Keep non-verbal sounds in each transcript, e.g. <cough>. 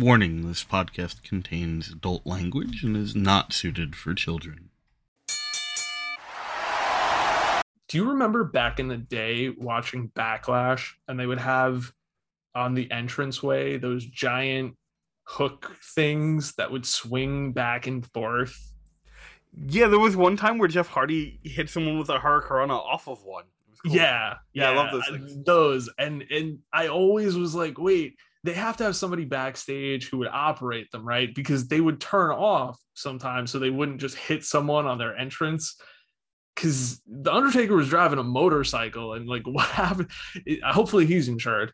Warning this podcast contains adult language and is not suited for children. Do you remember back in the day watching Backlash and they would have on the entranceway those giant hook things that would swing back and forth? Yeah, there was one time where Jeff Hardy hit someone with a hurricanrana off of one. It was cool. Yeah, Yeah, I love those things. Those and and I always was like, wait, they have to have somebody backstage who would operate them, right? Because they would turn off sometimes, so they wouldn't just hit someone on their entrance. Because the Undertaker was driving a motorcycle, and like, <laughs> what happened? Hopefully, he's insured.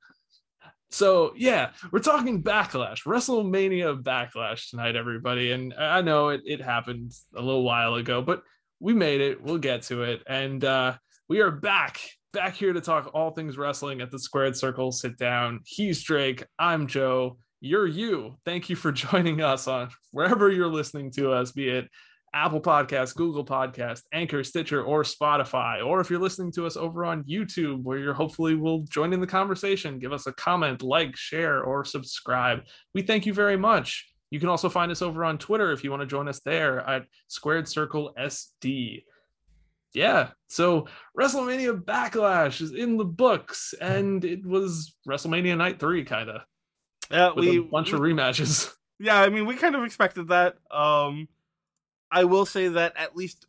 So yeah, we're talking backlash, WrestleMania backlash tonight, everybody. And I know it, it happened a little while ago, but we made it. We'll get to it. And uh we are back, back here to talk all things wrestling at the Squared Circle. Sit down. He's Drake. I'm Joe. You're you. Thank you for <laughs> joining us on wherever you're listening to us, be it Apple Podcast, Google Podcast, Anchor, Stitcher, or Spotify. Or if you're listening to us over on YouTube, where you're hopefully will join in the conversation, give us a comment, like, share, or subscribe. We thank you very much. You can also find us over on Twitter if you want to join us there at Squared Circle SD. Yeah, so WrestleMania Backlash is in the books, and it was WrestleMania Night Three, kind of Yeah, with we a bunch of rematches. <laughs> Yeah, I mean, we kind of expected that. Um, I will say that at least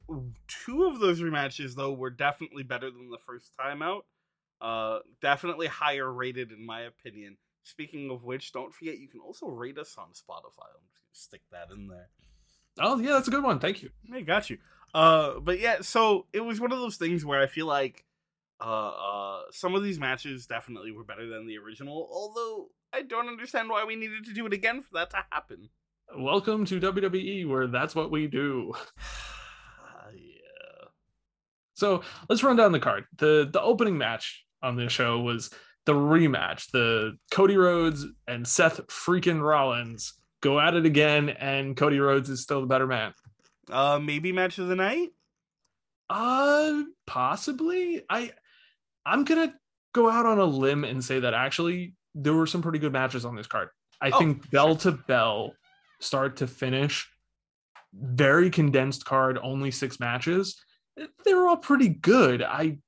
two of those rematches, though, were definitely better than the first time out. Uh, definitely higher rated, in my opinion. Speaking of which, don't forget you can also rate us on Spotify. I'm just gonna stick that in there. Oh yeah, that's a good one. Thank you. Hey, got you. Uh, but yeah, so it was one of those things where I feel like uh, uh, some of these matches definitely were better than the original. Although I don't understand why we needed to do it again for that to happen. Welcome to WWE, where that's what we do. <laughs> <sighs> yeah. So let's run down the card. the The opening match on this show was the rematch. The Cody Rhodes and Seth freaking Rollins go at it again, and Cody Rhodes is still the better man. Uh, maybe match of the night. Uh, possibly. I I'm gonna go out on a limb and say that actually there were some pretty good matches on this card. I Oh, think bell to bell, start to finish, very condensed card, only six matches. They were all pretty good. I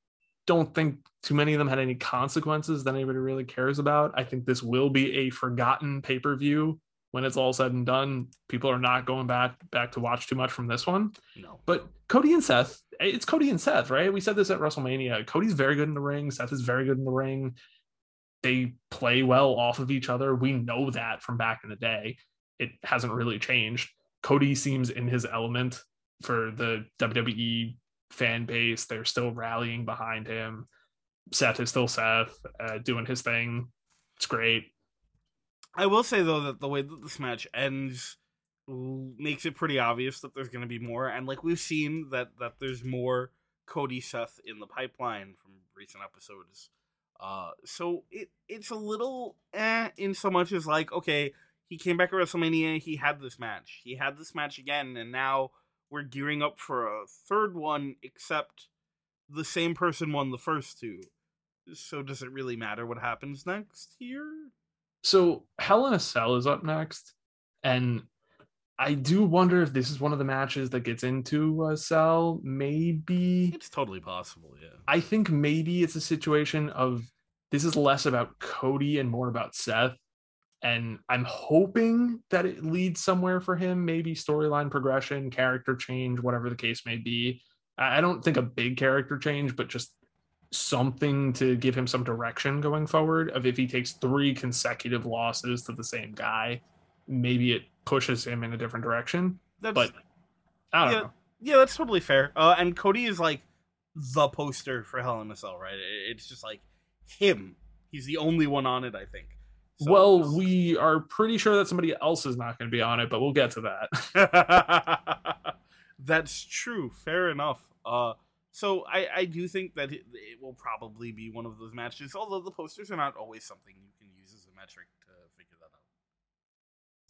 don't think too many of them had any consequences that anybody really cares about. I think this will be a forgotten pay per view when it's all said and done. People are not going back back to watch too much from this one. No. But Cody and Seth, it's Cody and Seth, right? We said this at WrestleMania. Cody's very good in the ring. Seth is very good in the ring. They play well off of each other. We know that from back in the day. It hasn't really changed. Cody seems in his element for the WWE fan base. They're still rallying behind him. Seth is still Seth, uh, doing his thing. It's great. I will say though that the way that this match ends makes it pretty obvious that there's going to be more, and like we've seen that that there's more Cody Seth in the pipeline from recent episodes. Uh, so it it's a little eh in so much as like okay, he came back at WrestleMania, he had this match, he had this match again, and now we're gearing up for a third one. Except the same person won the first two. So does it really matter what happens next here? So Hell in a Cell is up next, and I do wonder if this is one of the matches that gets into a cell. Maybe It's totally possible, yeah. I think maybe it's a situation of this is less about Cody and more about Seth. And I'm hoping that it leads somewhere for him, maybe storyline progression, character change, whatever the case may be. I I don't think a big character change, but just something to give him some direction going forward. Of if he takes three consecutive losses to the same guy, maybe it pushes him in a different direction. That's, But I don't yeah, know. yeah, that's totally fair. Uh, and Cody is like the poster for Hell in a Cell, right? It's just like him. He's the only one on it, I think. So- well, <laughs> we are pretty sure that somebody else is not going to be on it, but we'll get to that. <laughs> that's true. Fair enough. Uh, so I, I do think that it, it will probably be one of those matches. Although the posters are not always something you can use as a metric to figure that out.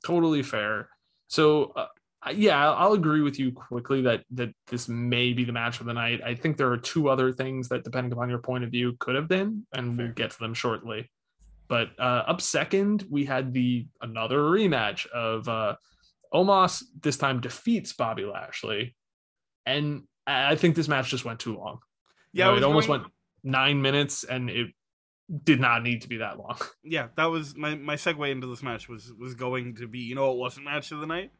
totally fair. So, uh, yeah, I'll agree with you quickly that that this may be the match of the night. I think there are two other things that, depending upon your point of view, could have been, and we'll get to them shortly. But uh, up second, we had the another rematch of uh, Omos. This time defeats Bobby Lashley, and I think this match just went too long. Yeah, You know, it almost going- went nine minutes, and it did not need to be that long. <laughs> Yeah, that was my my segue into this match was was going to be you know it wasn't match of the night.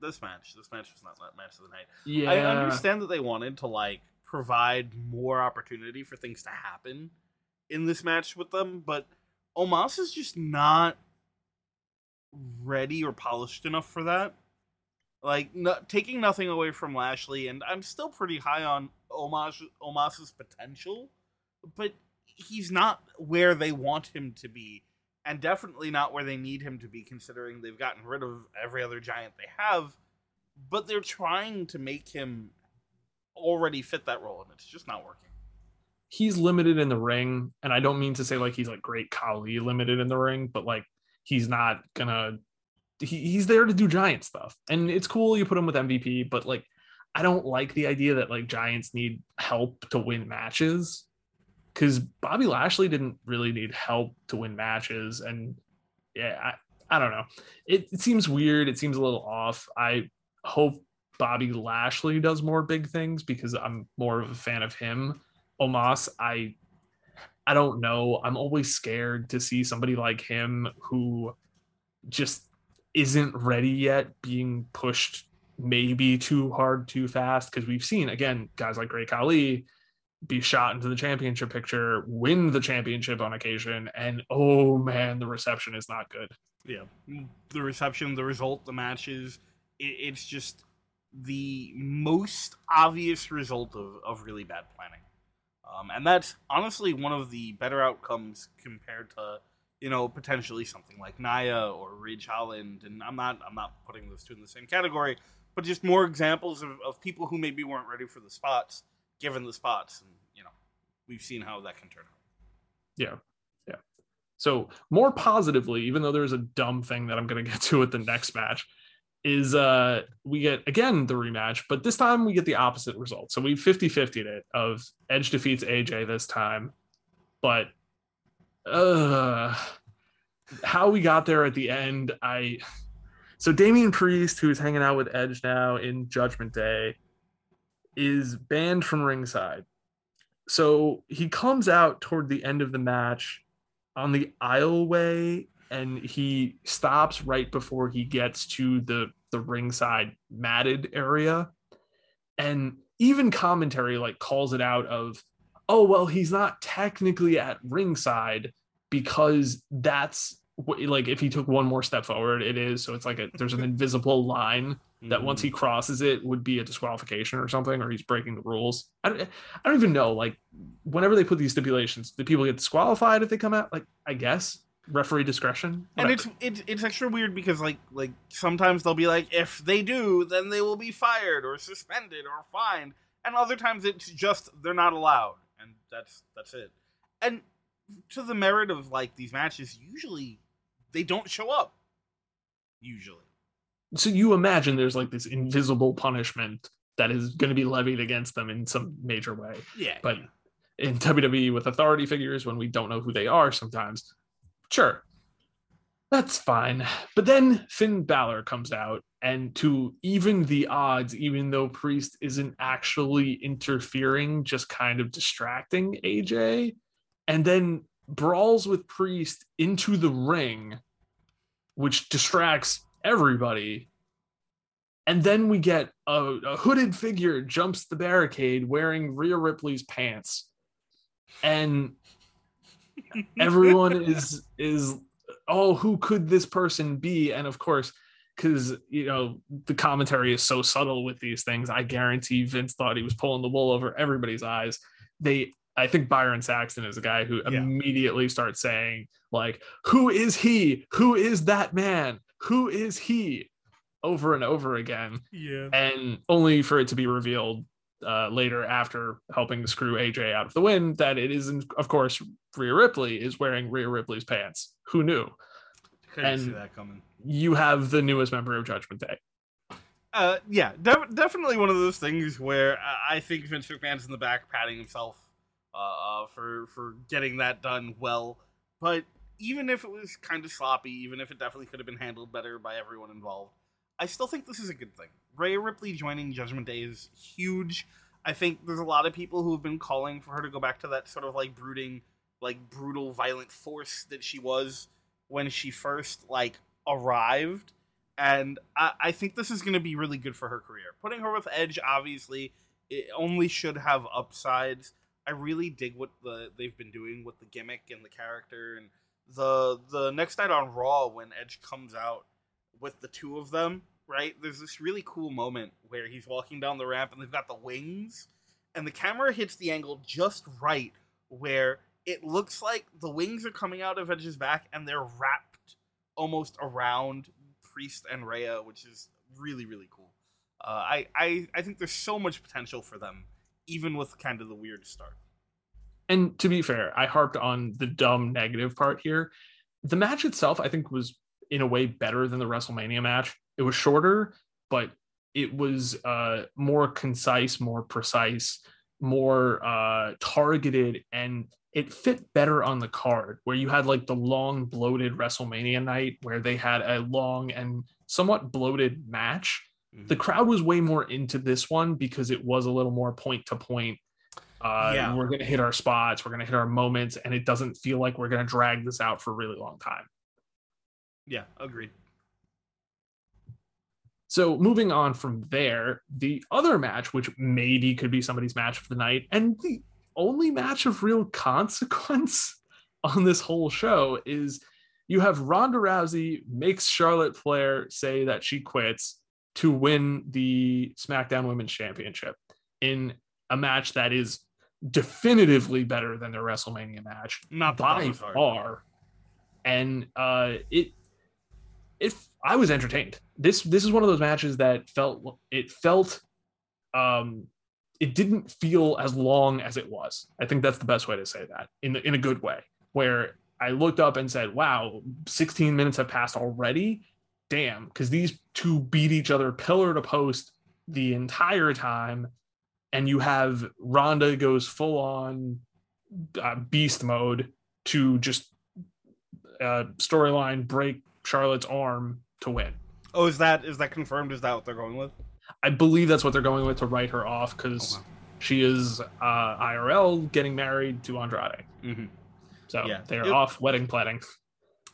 This match, this match was not match of the night. Yeah, I understand that they wanted to like provide more opportunity for things to happen in this match with them, but Omos is just not ready or polished enough for that. Like no, taking nothing away from Lashley, and I'm still pretty high on Omos potential, but he's not where they want him to be, and definitely not where they need him to be, considering they've gotten rid of every other giant they have. But they're trying to make him already fit that role, and it's just not working. he's limited in the ring, and I don't mean to say like he's like great Khali limited in the ring, but like he's not gonna. He, he's there to do giant stuff, and it's cool you put him with MVP, but like I don't like the idea that like giants need help to win matches because Bobby Lashley didn't really need help to win matches, and yeah, I, I don't know. It, it seems weird. It seems a little off. I hope Bobby Lashley does more big things because I'm more of a fan of him. Omos, I I don't know. I'm always scared to see somebody like him who just isn't ready yet being pushed maybe too hard too fast because we've seen again guys like Great Khali be shot into the championship picture, win the championship on occasion, and oh man, the reception is not good. Yeah, the reception, the result, the matches, it, it's just the most obvious result of, of really bad planning. Um, and that's honestly one of the better outcomes compared to, you know, potentially something like Nia or Ridge Holland. And I'm not I'm not putting those two in the same category, but just more examples of, of people who maybe weren't ready for the spots, given the spots. And, you know, we've seen how that can turn out. Yeah. Yeah. So more positively, even though there's a dumb thing that I'm gonna <laughs> get to at the next match, is uh we get again the rematch, but this time we get the opposite result. So we 50-50'd it of Edge defeats AJ this time, but uh how we got there at the end, I so Damian Priest, who's hanging out with Edge now in Judgment Day, is banned from ringside. So he comes out toward the end of the match on the aisleway and he stops right before he gets to the the ringside matted area and even commentary like calls it out of oh well he's not technically at ringside because that's what like if he took one more step forward it is. So it's like a there's an <laughs> invisible line that once he mm. crosses it would be a disqualification or something or he's breaking the rules. I don't, I don't even know like whenever they put these stipulations do people get disqualified if they come out? Like i guess. Referee discretion? And it's it's it's extra weird because like like sometimes they'll be like if they do then they will be fired or suspended or fined. And other times it's just they're not allowed that's that's it and to the merit of like these matches usually they don't show up usually so you imagine there's like this invisible punishment that is going to be levied against them in some major way yeah but in WWE with authority figures when we don't know who they are sometimes. Sure. That's fine. But then Finn Balor comes out and to even the odds, even though Priest isn't actually interfering, just kind of distracting AJ, and then brawls with Priest into the ring, which distracts everybody. And then we get a, a hooded figure jumps the barricade wearing Rhea Ripley's pants. And <laughs> everyone is is oh who could this person be and of course because you know the commentary is so subtle with these things. I guarantee vince thought he was pulling the wool over everybody's eyes. They i think byron saxton is a guy who Yeah. immediately starts saying like who is he? Who is that man? Who is he? over and over again. Yeah. And only for it to be revealed uh, later after helping to screw AJ out of the win that it isn't, of course, Rhea Ripley is wearing Rhea Ripley's pants. Who knew? Couldn't see that coming You have the newest member of Judgment Day. Uh, yeah, def- definitely one of those things where I I think Vince McMahon's in the back patting himself uh, uh, for for getting that done well. But even if it was kind of sloppy, even if it definitely could have been handled better by everyone involved, I still think this is a good thing. Rhea Ripley joining Judgment Day is huge. I think there's a lot of people who have been calling for her to go back to that sort of like brooding, like brutal, violent force that she was when she first like arrived. And I, I think this is going to be really good for her career. Putting her with Edge, obviously, it only should have upsides. I really dig what the they've been doing with the gimmick and the character and the the next night on Raw when Edge comes out with the two of them, right? There's this really cool moment where he's walking down the ramp and they've got the wings and the camera hits the angle just right where it looks like the wings are coming out of Edge's back and they're wrapped almost around Priest and Rhea, which is really really cool. Uh, I, I I think there's so much potential for them, even with kind of the weird start. And to be fair, I harped on the dumb negative part here. The match itself, I think, was in a way better than the WrestleMania match. It was shorter, but it was uh, more concise, more precise, more uh, targeted, and it fit better on the card. Where you had like the long, bloated WrestleMania night, where they had a long and somewhat bloated match. Mm-hmm. The crowd was way more into this one because it was a little more point to point uh, yeah. We're going to hit our spots. We're going to hit our moments, and it doesn't feel like we're going to drag this out for a really long time. Yeah, agreed. So moving on from there, the other match, which maybe could be somebody's match of the night, and the only match of real consequence <laughs> on this whole show is you have Ronda Rousey makes Charlotte Flair say that she quits to win the SmackDown Women's Championship in a match that is definitively better than their WrestleMania match, not by far. And uh, it, if I was entertained. This this is one of those matches that felt it felt, um, it didn't feel as long as it was. I think that's the best way to say that in the, in a good way. Where I looked up and said, "Wow, 16 minutes have passed already." Damn, because these two beat each other pillar to post the entire time and you have Ronda goes full on uh, beast mode to just uh, storyline break Charlotte's arm to win. Oh, is that is that confirmed? Is that what they're going with? I believe that's what they're going with to write her off because oh, wow. she is uh, IRL getting married to Andrade. Mm-hmm. So yeah. they're it, off wedding planning.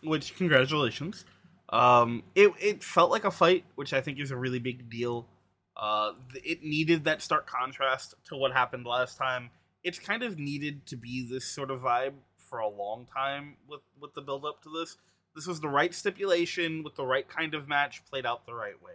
Which congratulations. Um, it it felt like a fight, which I think is a really big deal. Uh, it needed that stark contrast to what happened last time. It's kind of needed to be this sort of vibe for a long time with with the build up to this. This was the right stipulation with the right kind of match played out the right way,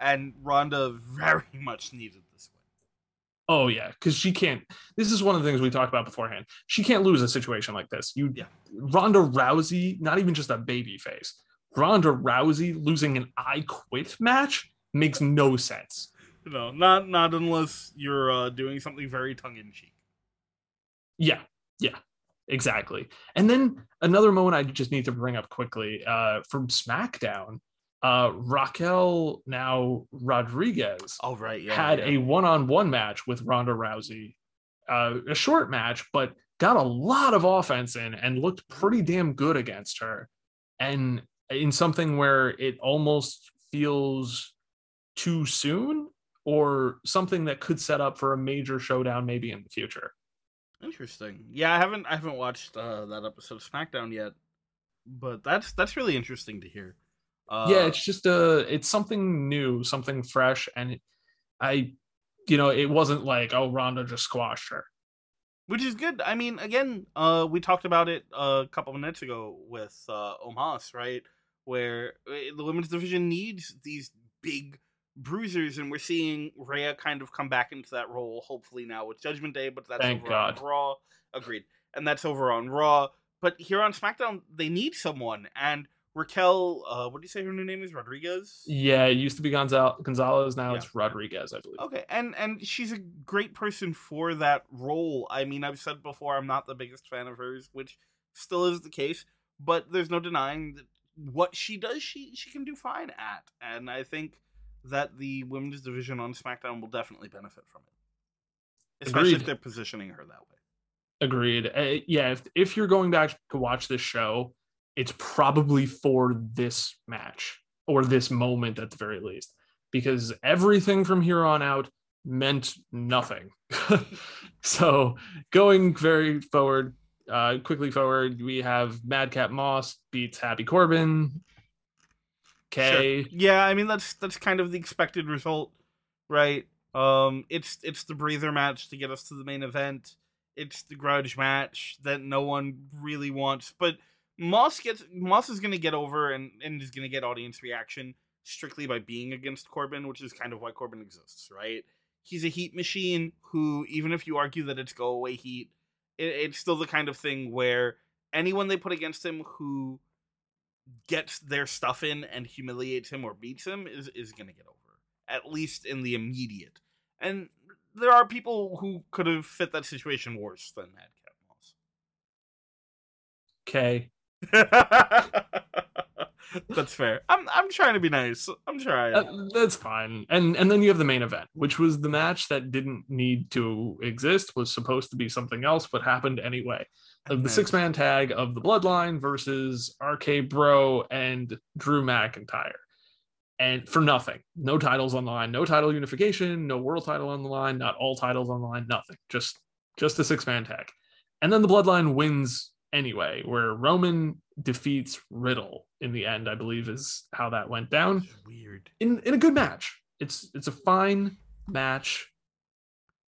and Ronda very <laughs> much needed this win. Oh yeah, because she can't. This is one of the things we talked about beforehand. She can't lose a situation like this. You, yeah. Ronda Rousey, not even just a baby face. Ronda Rousey losing an I Quit match makes no sense. No, not not unless you're uh, doing something very tongue in cheek. Yeah, yeah, exactly. And then another moment I just need to bring up quickly uh, from SmackDown. Uh, Raquel now Rodriguez. Oh right, yeah, had yeah. a one-on-one match with Ronda Rousey, uh, a short match, but got a lot of offense in and looked pretty damn good against her. And in something where it almost feels too soon or something that could set up for a major showdown maybe in the future. Interesting. Yeah, I haven't I haven't watched uh, that episode of SmackDown yet, but that's that's really interesting to hear. Uh, yeah, it's just a it's something new, something fresh, and I, you know, it wasn't like oh Ronda just squashed her, which is good. I mean, again, uh, we talked about it a couple minutes ago with uh, Omos, right? Where uh, the women's division needs these big bruisers, and we're seeing Rhea kind of come back into that role. Hopefully now with Judgment Day, but that's Thank over God. on Raw. Agreed, and that's over on Raw. But here on SmackDown, they need someone, and Raquel, uh, what do you say her new name is? Rodriguez. Yeah, it used to be Gonzal- Gonzalez. Now yeah. it's Rodriguez, I believe. Okay, and and she's a great person for that role. I mean, I've said before, I'm not the biggest fan of hers, which still is the case. But there's no denying that what she does, she she can do fine at, and I think that the women's division on SmackDown will definitely benefit from it, especially Agreed. if they're positioning her that way. Agreed. Uh, yeah, if if you're going back to watch this show, it's probably for this match or this moment at the very least, because everything from here on out meant nothing. <laughs> so going very forward, uh, quickly forward, we have Madcap Moss beats Happy Corbin. Okay. Sure. Yeah, I mean that's that's kind of the expected result, right? Um, it's it's the breather match to get us to the main event. It's the grudge match that no one really wants, but Moss gets Moss is going to get over and and is going to get audience reaction strictly by being against Corbin, which is kind of why Corbin exists, right? He's a heat machine who, even if you argue that it's go away heat, it, it's still the kind of thing where anyone they put against him who gets their stuff in and humiliates him or beats him is is going to get over at least in the immediate. And there are people who could have fit that situation worse than Madcap Moss. Okay. <laughs> that's fair. I'm I'm trying to be nice. I'm trying. Uh, that's fine. And and then you have the main event, which was the match that didn't need to exist, was supposed to be something else, but happened anyway. Of the six man tag of the Bloodline versus RK Bro and Drew McIntyre and for nothing. No titles on the line, no title unification, no world title on the line, not all titles on the line, nothing. Just just a six man tag. And then the bloodline wins anyway, where Roman defeats Riddle in the end, I believe is how that went down. Weird. In in a good match. It's it's a fine match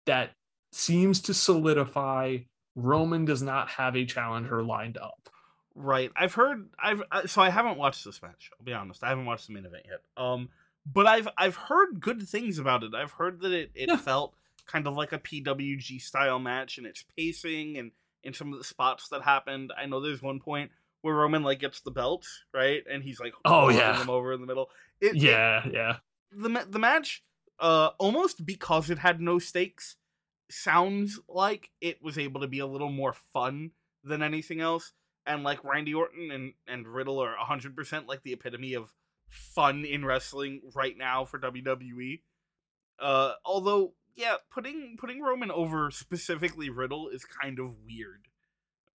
that seems to solidify Roman does not have a challenger lined up. Right. I've heard. I've so I haven't watched this match. I'll be honest. I haven't watched the main event yet. Um, but I've I've heard good things about it. I've heard that it it yeah. felt kind of like a PWG style match and its pacing and in some of the spots that happened. I know there's one point where Roman like gets the belt right and he's like oh yeah them over in the middle. It, yeah, it, yeah. The the match, uh, almost because it had no stakes, sounds like it was able to be a little more fun than anything else and like Randy Orton and and Riddle are 100% like the epitome of fun in wrestling right now for WWE. Uh although yeah, putting putting Roman over specifically Riddle is kind of weird.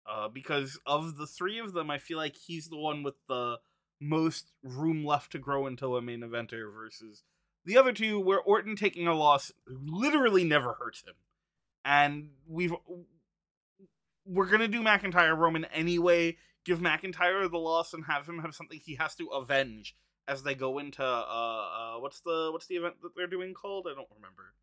Uh because of the 3 of them, I feel like he's the one with the most room left to grow until a main eventer versus the other two where Orton taking a loss literally never hurts him. And we've we're gonna do McIntyre Roman anyway. Give McIntyre the loss and have him have something he has to avenge as they go into uh, uh what's the what's the event that they're doing called? I don't remember.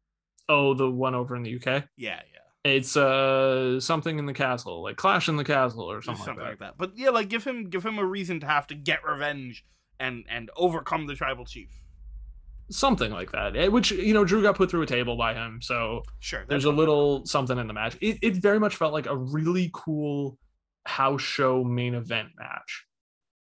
Oh, the one over in the UK. Yeah, yeah. It's uh something in the castle, like Clash in the Castle or something, something like, that. like that. But yeah, like give him give him a reason to have to get revenge and and overcome the tribal chief something like that. Eh, which you know, Drew got put through a table by him, so sure. There's a little something in the match. It, it very much felt like a really cool house show main event match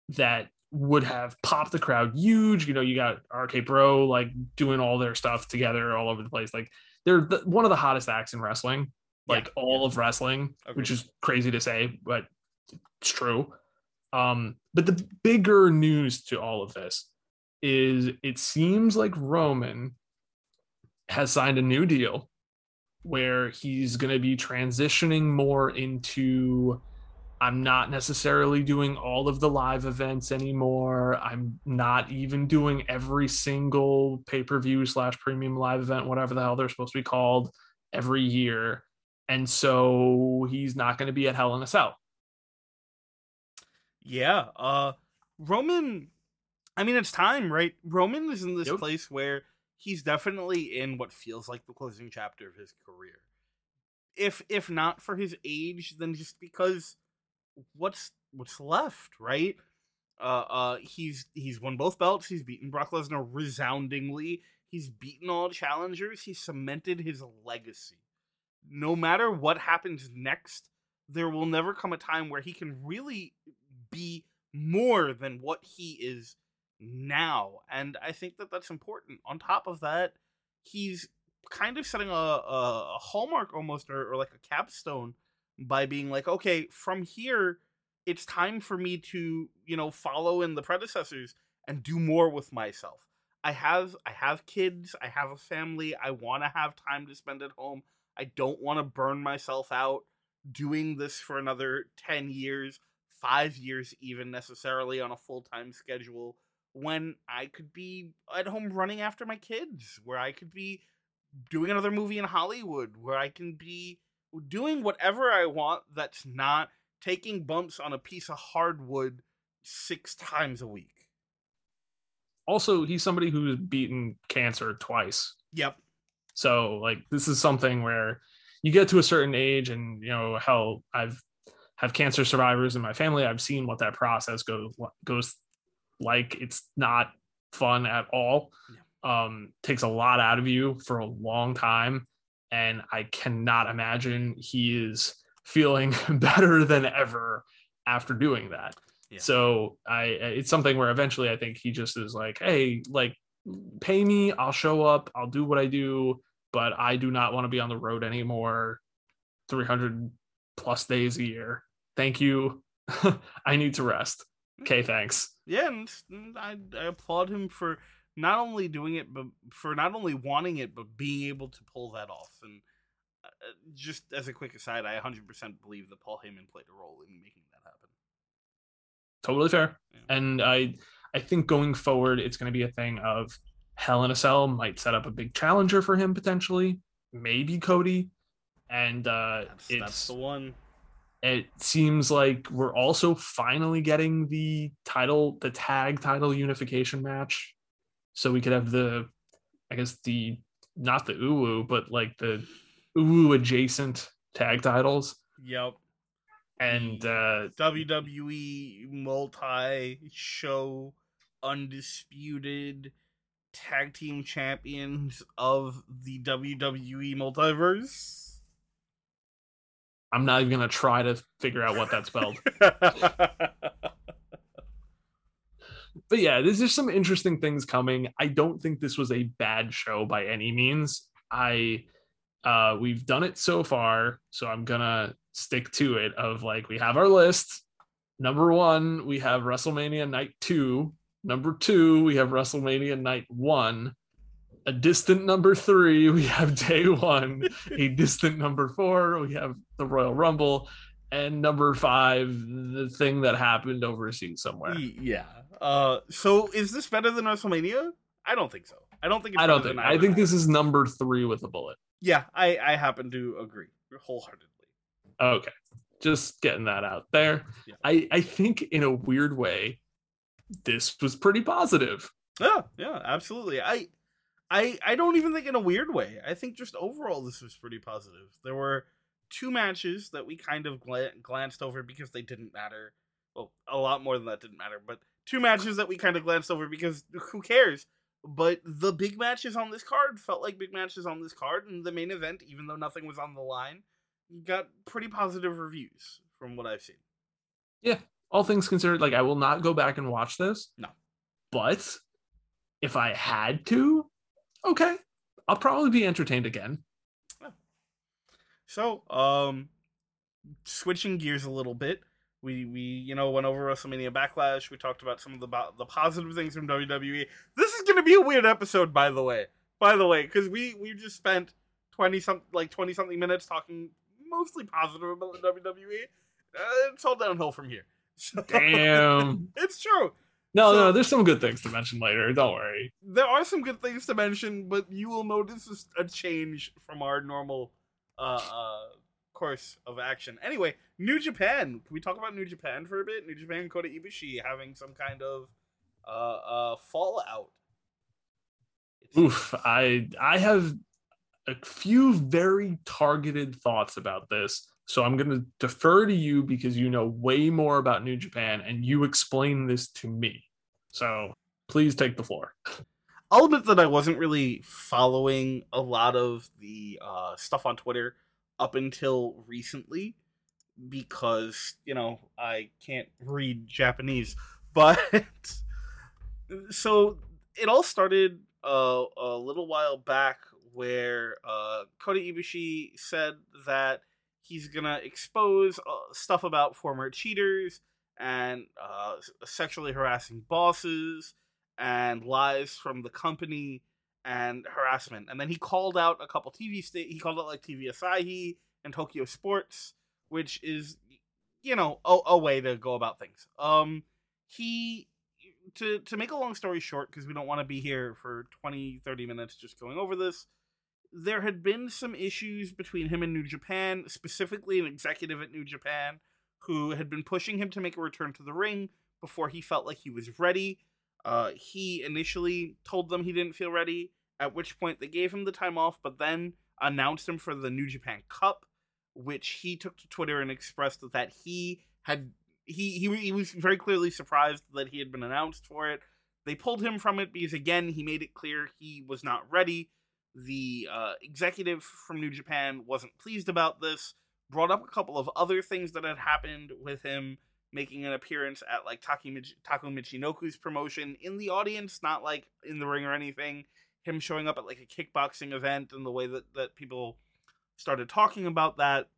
that would have popped the crowd huge. You know, you got RK Bro like doing all their stuff together all over the place. Like they're the, one of the hottest acts in wrestling, like yeah. all of wrestling, okay. which is crazy to say, but it's true. Um, but the bigger news to all of this is it seems like Roman has signed a new deal where he's going to be transitioning more into I'm not necessarily doing all of the live events anymore. I'm not even doing every single pay per view slash premium live event, whatever the hell they're supposed to be called, every year. And so he's not going to be at Hell in a Cell. Yeah. Uh, Roman I mean, it's time, right? Roman is in this yep. place where he's definitely in what feels like the closing chapter of his career. If if not for his age, then just because what's what's left, right? Uh, uh, he's he's won both belts. He's beaten Brock Lesnar resoundingly. He's beaten all challengers. He's cemented his legacy. No matter what happens next, there will never come a time where he can really be more than what he is now. And I think that that's important. On top of that, he's kind of setting a, a, a hallmark almost, or, or like a capstone by being like, okay, from here, it's time for me to, you know, follow in the predecessors and do more with myself. I have I have kids, I have a family, I want to have time to spend at home. I don't want to burn myself out doing this for another 10 years, five years even necessarily on a full time schedule when I could be at home running after my kids, where I could be doing another movie in Hollywood, where I can be doing whatever I want that's not taking bumps on a piece of hardwood six times a week. Also, he's somebody who's beaten cancer twice. Yep. So, like, this is something where you get to a certain age, and you know, hell, I've have cancer survivors in my family. I've seen what that process goes goes like. It's not fun at all. Um, takes a lot out of you for a long time, and I cannot imagine he is feeling <laughs> better than ever after doing that. Yeah. So I it's something where eventually I think he just is like, hey, like pay me, I'll show up, I'll do what I do, but I do not want to be on the road anymore 300 plus days a year. Thank you. <laughs> I need to rest. Mm. Okay, thanks. Yeah, and I, I applaud him for not only doing it, but for not only wanting it, but being able to pull that off. And uh, just as a quick aside, I 100% believe that Paul Heyman played a role in making that happen. Totally fair. Yeah. And I I think going forward, it's going to be a thing of Hell in a Cell might set up a big challenger for him potentially, maybe Cody, and uh, That's, it's that's the one. it seems like we're also finally getting the title, the tag title unification match, so we could have the, I guess the not the uwu, but like the uwu adjacent tag titles, Yep. and uh, WWE multi show undisputed tag team champions of the WWE multiverse. I'm not even gonna try to figure out what that's spelled. <laughs> but yeah, there's just some interesting things coming. I don't think this was a bad show by any means. I uh we've done it so far, so I'm gonna stick to it of like we have our list. Number 1, we have WrestleMania night 2. Number 2, we have WrestleMania night 1. A distant number 3, we have <laughs> day 1. A distant number 4, we have the Royal Rumble and number 5, the thing that happened overseas somewhere. Yeah. Uh, so is this better than WrestleMania? I don't think so. I don't think it's I don't think. I think this is number three with a bullet. Yeah, I I happen to agree wholeheartedly. Okay, just getting that out there. Yeah. I I think in a weird way, this was pretty positive. Yeah, yeah, absolutely. I I I don't even think in a weird way. I think just overall this was pretty positive. There were two matches that we kind of gla- glanced over because they didn't matter. Well, a lot more than that didn't matter, but two matches that we kind of glanced over because who cares? But the big matches on this card felt like big matches on this card, and the main event, even though nothing was on the line, got pretty positive reviews from what I've seen. Yeah, all things considered, like I will not go back and watch this. No. But if I had to, okay, I'll probably be entertained again. So, um, switching gears a little bit, we we you know went over WrestleMania Backlash. We talked about some of the the positive things from WWE. This is gonna be a weird episode, by the way. By the way, because we we just spent twenty some like twenty something minutes talking mostly positive about the WWE. Uh, it's all downhill from here. <laughs> So, Damn. <laughs> it's true. No, So- no, there's some good things to mention later. Don't worry. there are some good things to mention, but you will notice a change from our normal uh, uh, course of action. Anyway, New Japan. Can we talk about New Japan for a bit? New Japan Kota Ibushi having some kind of uh, uh, fallout. It's- Oof, I I have a few very targeted thoughts about this. So I'm going to defer to you because you know way more about New Japan and you explain this to me. So please take the floor. I'll admit that I wasn't really following a lot of the uh, stuff on Twitter up until recently because, you know, I can't read Japanese. But <laughs> so it all started uh, a little while back where uh, Kota Ibushi said that he's to expose uh, stuff about former cheaters and uh, sexually harassing bosses and lies from the company and harassment. And then he called out a couple TV sta- he called out like TV Asahi and Tokyo Sports, which is you know a, a way to go about things. Um, he to to make a long story short because we don't want to be here for 20 30 minutes just going over this there had been some issues between him and new japan specifically an executive at new japan who had been pushing him to make a return to the ring before he felt like he was ready uh, he initially told them he didn't feel ready at which point they gave him the time off but then announced him for the new japan cup which he took to twitter and expressed that he had he, he he was very clearly surprised that he had been announced for it. They pulled him from it because again he made it clear he was not ready. The uh, executive from New Japan wasn't pleased about this. Brought up a couple of other things that had happened with him making an appearance at like Taki Mich- Taka Michinoku's promotion in the audience, not like in the ring or anything. Him showing up at like a kickboxing event and the way that that people started talking about that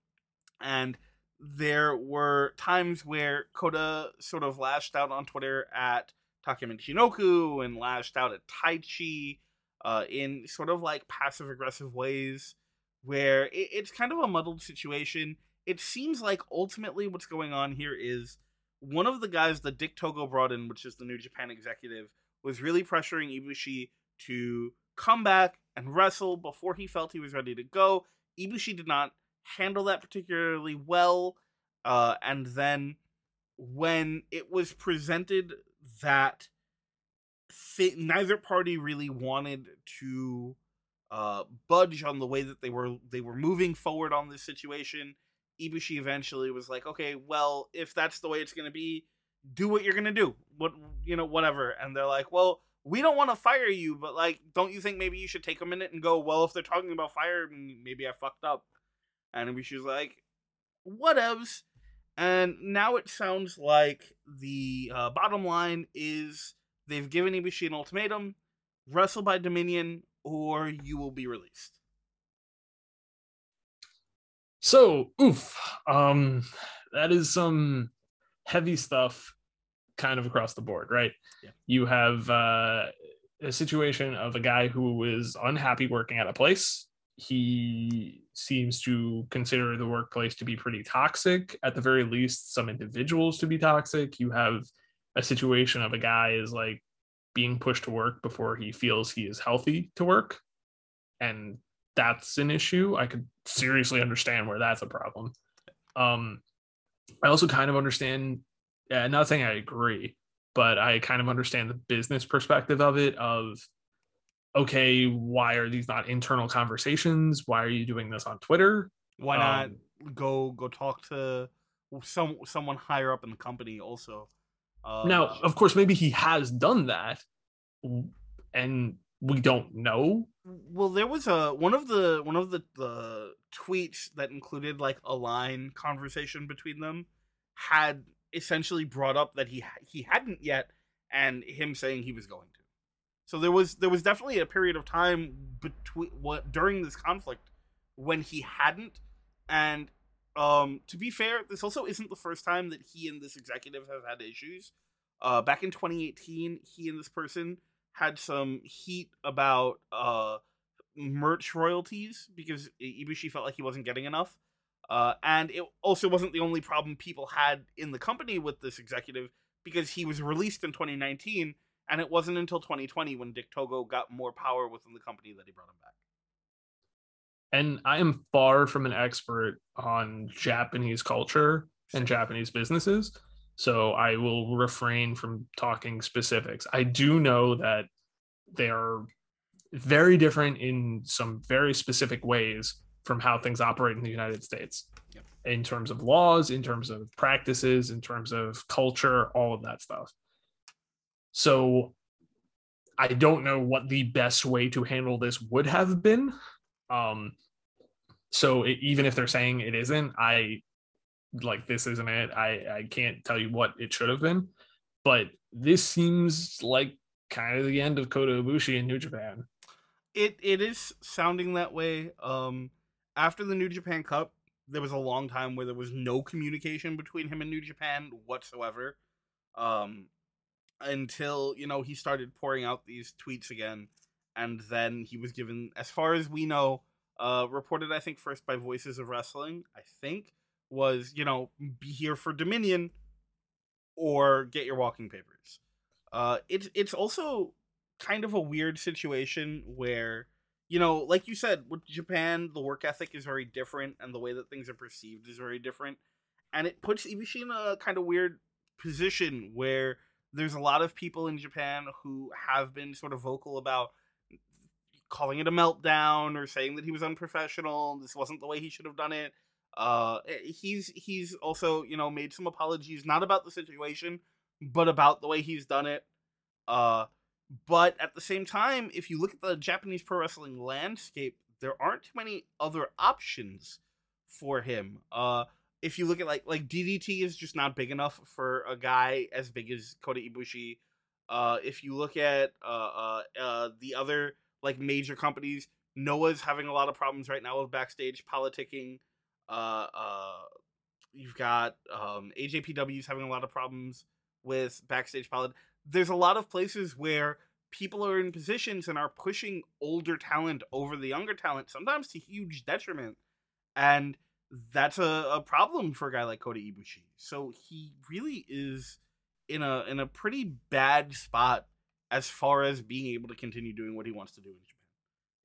and there were times where Kota sort of lashed out on Twitter at Taka Michinoku and lashed out at Taichi uh, in sort of like passive aggressive ways where it, it's kind of a muddled situation. It seems like ultimately what's going on here is one of the guys that Dick Togo brought in, which is the New Japan executive, was really pressuring Ibushi to come back and wrestle before he felt he was ready to go. Ibushi did not handle that particularly well. Uh, and then when it was presented that th- neither party really wanted to uh, budge on the way that they were they were moving forward on this situation, Ibushi eventually was like, "Okay, well, if that's the way it's going to be, do what you're going to do. What you know, whatever." And they're like, "Well." We don't want to fire you, but like, don't you think maybe you should take a minute and go? Well, if they're talking about fire, maybe I fucked up and she was like, whatevs. And now it sounds like the uh, bottom line is they've given Ibushi an ultimatum: wrestle by Dominion, or you will be released. So, oof, um, that is some heavy stuff, kind of across the board, right? Yeah. You have uh, a situation of a guy who is unhappy working at a place. He seems to consider the workplace to be pretty toxic, at the very least, some individuals to be toxic. You have a situation of a guy is like being pushed to work before he feels he is healthy to work. And that's an issue. I could seriously understand where that's a problem. Um, I also kind of understand, uh, not saying I agree, but I kind of understand the business perspective of it of okay, why are these not internal conversations? Why are you doing this on Twitter? Why not um, go go talk to some someone higher up in the company also? Uh, now, of course, maybe he has done that, and we don't know. Well, there was a one of the one of the, the tweets that included like a line conversation between them had essentially brought up that he he hadn't yet, and him saying he was going to. So there was there was definitely a period of time between what during this conflict when he hadn't, and um, to be fair, this also isn't the first time that he and this executive have had issues. Uh, back in 2018, he and this person had some heat about uh, merch royalties because Ibushi felt like he wasn't getting enough. Uh, and it also wasn't the only problem people had in the company with this executive because he was released in 2019 and it wasn't until 2020 when Dick Togo got more power within the company that he brought him back. And I am far from an expert on Japanese culture and Japanese businesses. So I will refrain from talking specifics. I do know that they are very different in some very specific ways from how things operate in the United States yep. in terms of laws, in terms of practices, in terms of culture, all of that stuff. So I don't know what the best way to handle this would have been. Um, so it, even if they're saying it isn't, I like this isn't it. I I can't tell you what it should have been, but this seems like kind of the end of Kota Ibushi in New Japan. It it is sounding that way. Um, after the New Japan Cup, there was a long time where there was no communication between him and New Japan whatsoever. Um, until you know he started pouring out these tweets again, and then he was given, as far as we know, uh, reported I think first by Voices of Wrestling, I think, was, you know, be here for Dominion or get your walking papers. Uh, it's it's also kind of a weird situation where, you know, like you said, with Japan, the work ethic is very different and the way that things are perceived is very different, and it puts Ibushi in a kind of weird position where there's a lot of people in Japan who have been sort of vocal about calling it a meltdown or saying that he was unprofessional. This wasn't the way he should have done it. Uh, he's he's also you know made some apologies, not about the situation, but about the way he's done it. Uh, but at the same time, if you look at the Japanese pro wrestling landscape, there aren't too many other options for him. Uh, if you look at like like DDT is just not big enough for a guy as big as Kota Ibushi. Uh, if you look at uh, uh, uh, the other like major companies, Noah's having a lot of problems right now with backstage politicking. Uh, uh, you've got um, AJPW's having a lot of problems with backstage politics. There's a lot of places where people are in positions and are pushing older talent over the younger talent, sometimes to huge detriment. And that's a, a problem for a guy like Kota Ibushi. So he really is in a in a pretty bad spot as far as being able to continue doing what he wants to do in Japan.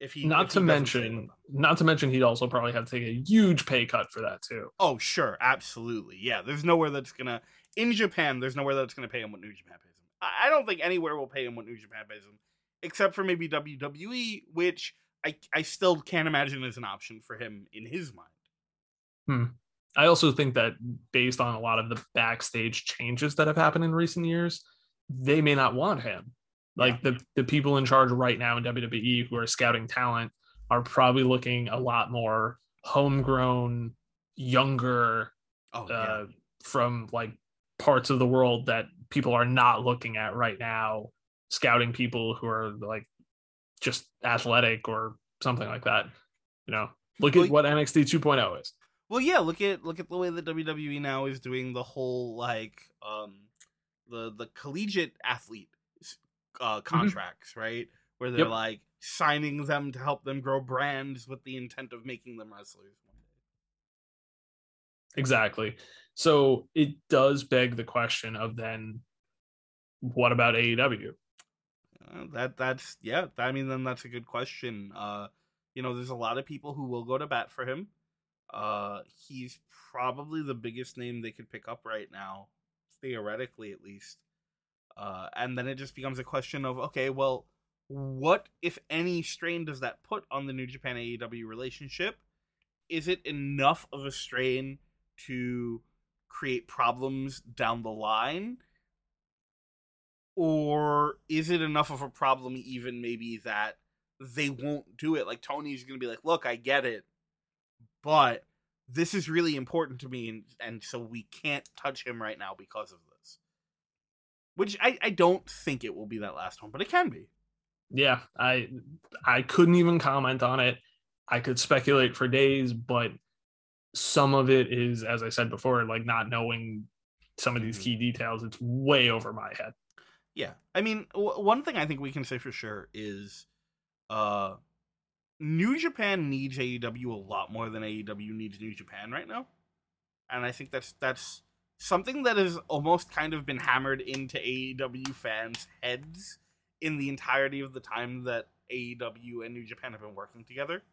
If he not if to he mention not to mention he'd also probably have to take a huge pay cut for that too. Oh sure, absolutely. Yeah, there's nowhere that's gonna in Japan, there's nowhere that's gonna pay him what New Japan pays. I, don't think anywhere will pay him what New Japan pays him, except for maybe WWE, which I I still can't imagine as an option for him in his mind. Hmm. I also think that based on a lot of the backstage changes that have happened in recent years, they may not want him. Like the the people in charge right now in WWE who are scouting talent are probably looking a lot more homegrown, younger, oh, yeah. uh, from like parts of the world that people are not looking at right now. Scouting people who are like just athletic or something like that. You know, look well, at what NXT 2.0 is. Well, yeah, look at look at the way that WWE now is doing the whole like um the the collegiate athlete uh mm-hmm. contracts, mm-hmm. right? Where they're yep. like signing them to help them grow brands with the intent of making them wrestlers. Exactly. So it does beg the question of then what about AEW? That that's yeah, I mean then that's a good question. Uh you know, there's a lot of people who will go to bat for him uh, he's probably the biggest name they could pick up right now, theoretically at least. Uh, and then it just becomes a question of okay, well, what if any strain does that put on the New Japan AEW relationship? Is it enough of a strain to create problems down the line? Or is it enough of a problem, even maybe that they won't do it? Like Tony's going to be like, look, I get it but this is really important to me and, and so we can't touch him right now because of this which I, I don't think it will be that last one but it can be yeah i i couldn't even comment on it i could speculate for days but some of it is as i said before like not knowing some of these mm-hmm. key details it's way over my head yeah i mean w- one thing i think we can say for sure is uh New Japan needs AEW a lot more than AEW needs New Japan right now. And I think that's that's something that has almost kind of been hammered into AEW fans' heads in the entirety of the time that AEW and New Japan have been working together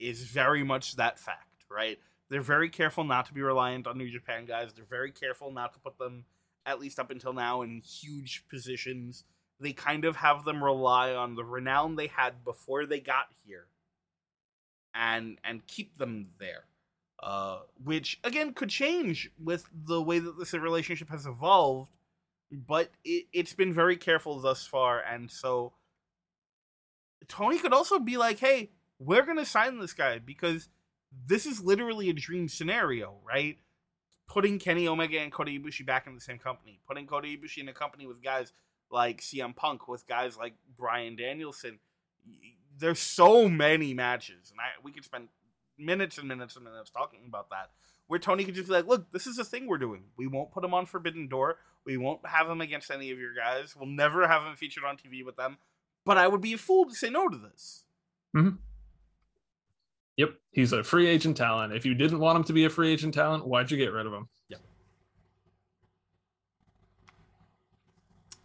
is very much that fact, right? They're very careful not to be reliant on New Japan guys. They're very careful not to put them, at least up until now, in huge positions they kind of have them rely on the renown they had before they got here and and keep them there uh, which again could change with the way that this relationship has evolved but it, it's been very careful thus far and so tony could also be like hey we're gonna sign this guy because this is literally a dream scenario right putting kenny omega and kota ibushi back in the same company putting kota ibushi in a company with guys like CM Punk with guys like Bryan Danielson. There's so many matches, and I we could spend minutes and minutes and minutes talking about that. Where Tony could just be like, "Look, this is a thing we're doing. We won't put him on Forbidden Door. We won't have him against any of your guys. We'll never have him featured on TV with them. But I would be a fool to say no to this." Mm-hmm. Yep, he's a free agent talent. If you didn't want him to be a free agent talent, why'd you get rid of him? Yep.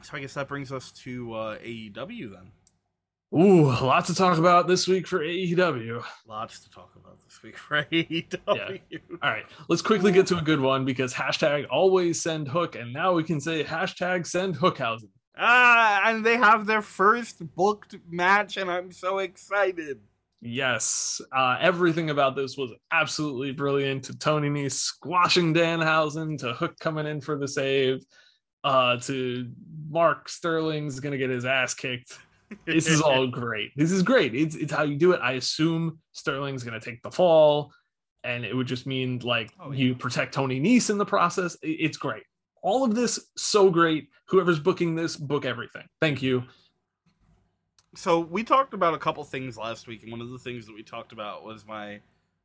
So I guess that brings us to uh, AEW then. Ooh, lots to talk about this week for AEW. Lots to talk about this week for AEW. All right, let's quickly get to a good one because hashtag always send hook, and now we can say hashtag send hookhausen. Ah, and they have their first booked match, and I'm so excited. Yes, uh, everything about this was absolutely brilliant. To Tony Nese squashing Danhausen, to Hook coming in for the save, uh, to Mark Sterling's gonna get his ass kicked. This is all <laughs> great. This is great. It's it's how you do it. I assume Sterling's gonna take the fall, and it would just mean like Oh, yeah. you protect Tony Nese in the process. It's great. All of this so great. Whoever's booking this, book everything. Thank you. So we talked about a couple things last week, and one of the things that we talked about was my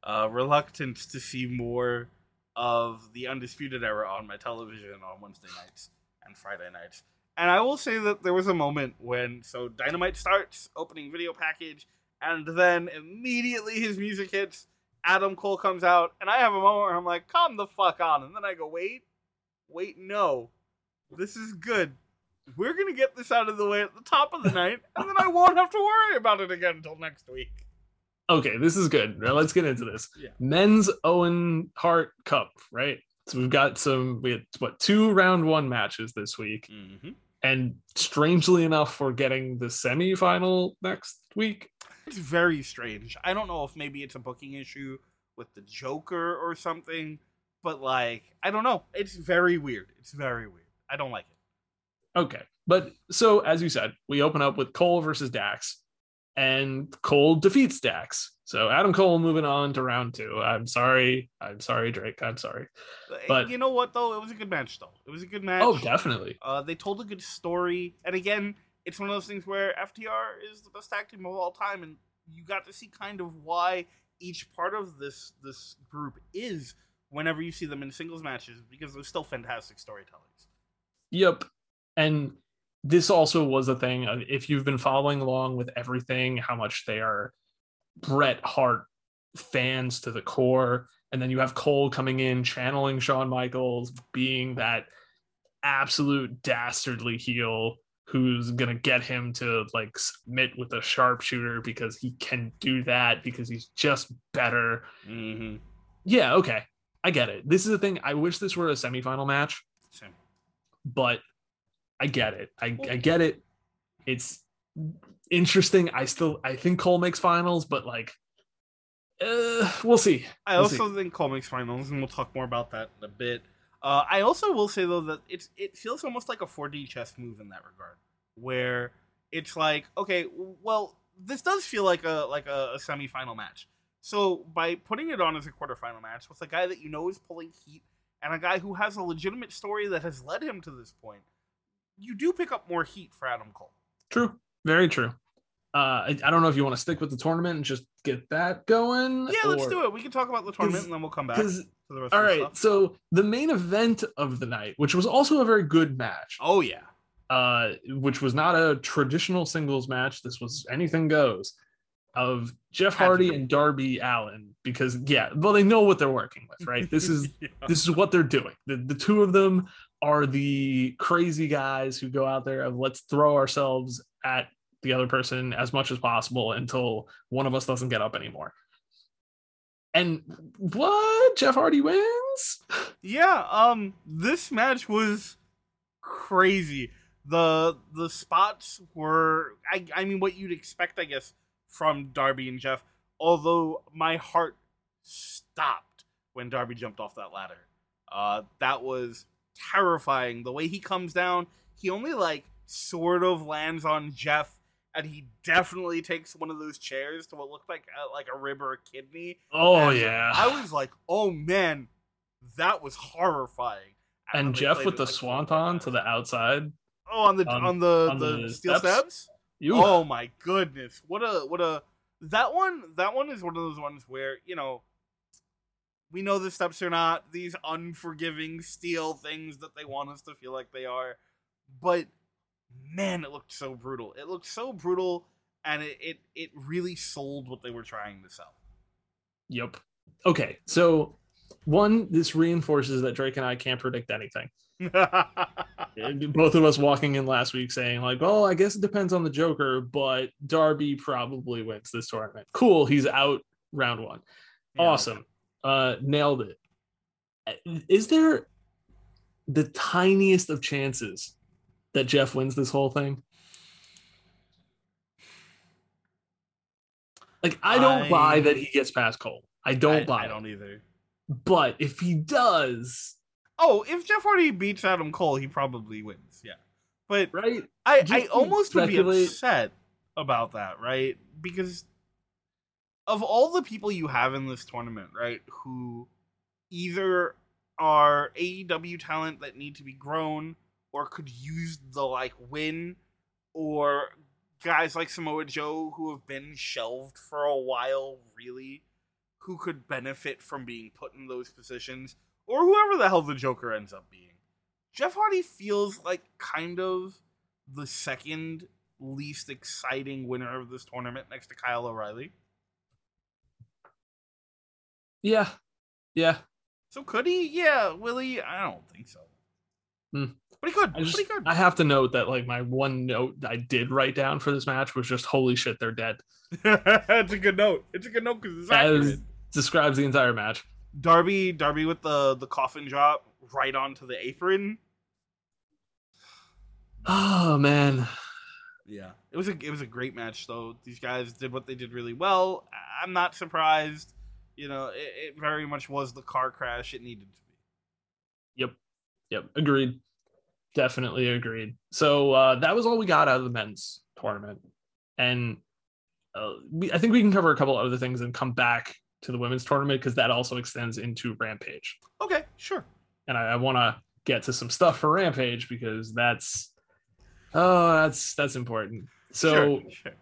uh, reluctance to see more of the Undisputed Era on my television on Wednesday nights and Friday nights. And I will say that there was a moment when so Dynamite starts, opening video package, and then immediately his music hits. Adam Cole comes out, and I have a moment where I'm like, "Calm the fuck on," and then I go, "Wait, wait, no, this is good." We're gonna get this out of the way at the top of the night, and then I won't have to worry about it again until next week. Okay, this is good. Now let's get into this. Yeah. Men's Owen Hart Cup, right? So we've got some we had what two round one matches this week. Mm-hmm. And strangely enough, we're getting the semifinal next week. It's very strange. I don't know if maybe it's a booking issue with the Joker or something, but like I don't know. It's very weird. It's very weird. I don't like it. Okay. But so as you said, we open up with Cole versus Dax, and Cole defeats Dax. So Adam Cole moving on to round two. I'm sorry. I'm sorry, Drake. I'm sorry. But- you know what though? It was a good match though. It was a good match. Oh, definitely. Uh, they told a good story, and again, it's one of those things where FTR is the best tag team of all time, and you got to see kind of why each part of this this group is whenever you see them in singles matches because they're still fantastic storytellers. Yep. And this also was a thing of if you've been following along with everything, how much they are Bret Hart fans to the core. And then you have Cole coming in, channeling Shawn Michaels, being that absolute dastardly heel who's gonna get him to like submit with a sharpshooter because he can do that because he's just better. Mm-hmm. Yeah, okay. I get it. This is the thing. I wish this were a semifinal match Same. but I get it. I, I get it. It's interesting. I still I think Cole makes finals, but like uh we'll see. I We'll also think Cole makes finals, and we'll talk more about that in a bit. Uh, I also will say though that it's it feels almost like a 4D chess move in that regard, where it's like, okay, well, this does feel like a like a, a semifinal match. So by putting it on as a quarterfinal match with a guy that you know is pulling heat and a guy who has a legitimate story that has led him to this point, you do pick up more heat for Adam Cole. True. Very true. Uh I, I don't know if you want to stick with the tournament and just get that going. Yeah, let's do it. We can talk about the tournament and then we'll come back to Because the rest all of right, stuff. so the main event of the night, which was also a very good match, Oh yeah. uh, which was not a traditional singles match. This was anything goes of Jeff Hardy and Darby Allin because yeah, well they know what they're working with, right? This is <laughs> Yeah. this is what they're doing. The, the two of them are the crazy guys who go out there of let's throw ourselves at the other person as much as possible until one of us doesn't get up anymore. And what? Jeff Hardy wins? Yeah, um this match was crazy. The the spots were I I mean what you'd expect I guess from Darby and Jeff, although my heart stopped when Darby jumped off that ladder. Uh that was terrifying. The way he comes down, he only like sort of lands on Jeff and he definitely takes one of those chairs to what looked like a, like a rib or a kidney. Oh And yeah. I was like, oh man, that was horrifying. And and Jeff with it, the like, swanton to the outside. oh on the on- on, the on the, the steel steps? steps. You Oh my goodness, what a what a that one that one is one of those ones where you know we know the steps are not these unforgiving steel things that they want us to feel like they are, but man, it looked so brutal. It looked so brutal, and it it, it really sold what they were trying to sell. Yep. Okay, so one, this reinforces that Drake and I can't predict anything. <laughs> Both of us walking in last week saying, like, oh, I guess it depends on the Joker, but Darby probably wins this tournament. Cool, he's out round one. Yeah. Awesome. Uh nailed it. Is there the tiniest of chances that Jeff wins this whole thing? Like I don't I- buy that he gets past Cole. I don't I, buy I it. don't either. But if he does, Oh, if Jeff Hardy beats Adam Cole, he probably wins. Yeah, but right? I, Just I almost would be upset about that, right? Because of all the people you have in this tournament, right, who either are AEW talent that need to be grown or could use the like win, or guys like Samoa Joe who have been shelved for a while, really, who could benefit from being put in those positions, or whoever the hell the Joker ends up being. Jeff Hardy feels like kind of the second least exciting winner of this tournament next to Kyle O'Reilly. Yeah. Yeah. So could he? Yeah, will he? I don't think so. Hmm. But he could. I just but he could. I have to note that like my one note I did write down for this match was just holy shit, they're dead. <laughs> That's a good note. It's a good note because it's accurate. Describes the entire match. Darby, Darby with the the coffin drop right onto the apron. Oh man. Yeah, it was a it was a great match though. These guys did what they did really well. I'm not surprised. You know, it, it very much was the car crash it needed to be. Yep. Yep. Agreed. Definitely agreed. So uh, that was all we got out of the men's tournament, and uh, we, I think we can cover a couple other things and come back to the women's tournament because that also extends into Rampage. Okay, sure. and I, I want to get to some stuff for Rampage because that's oh that's that's important. So sure, sure.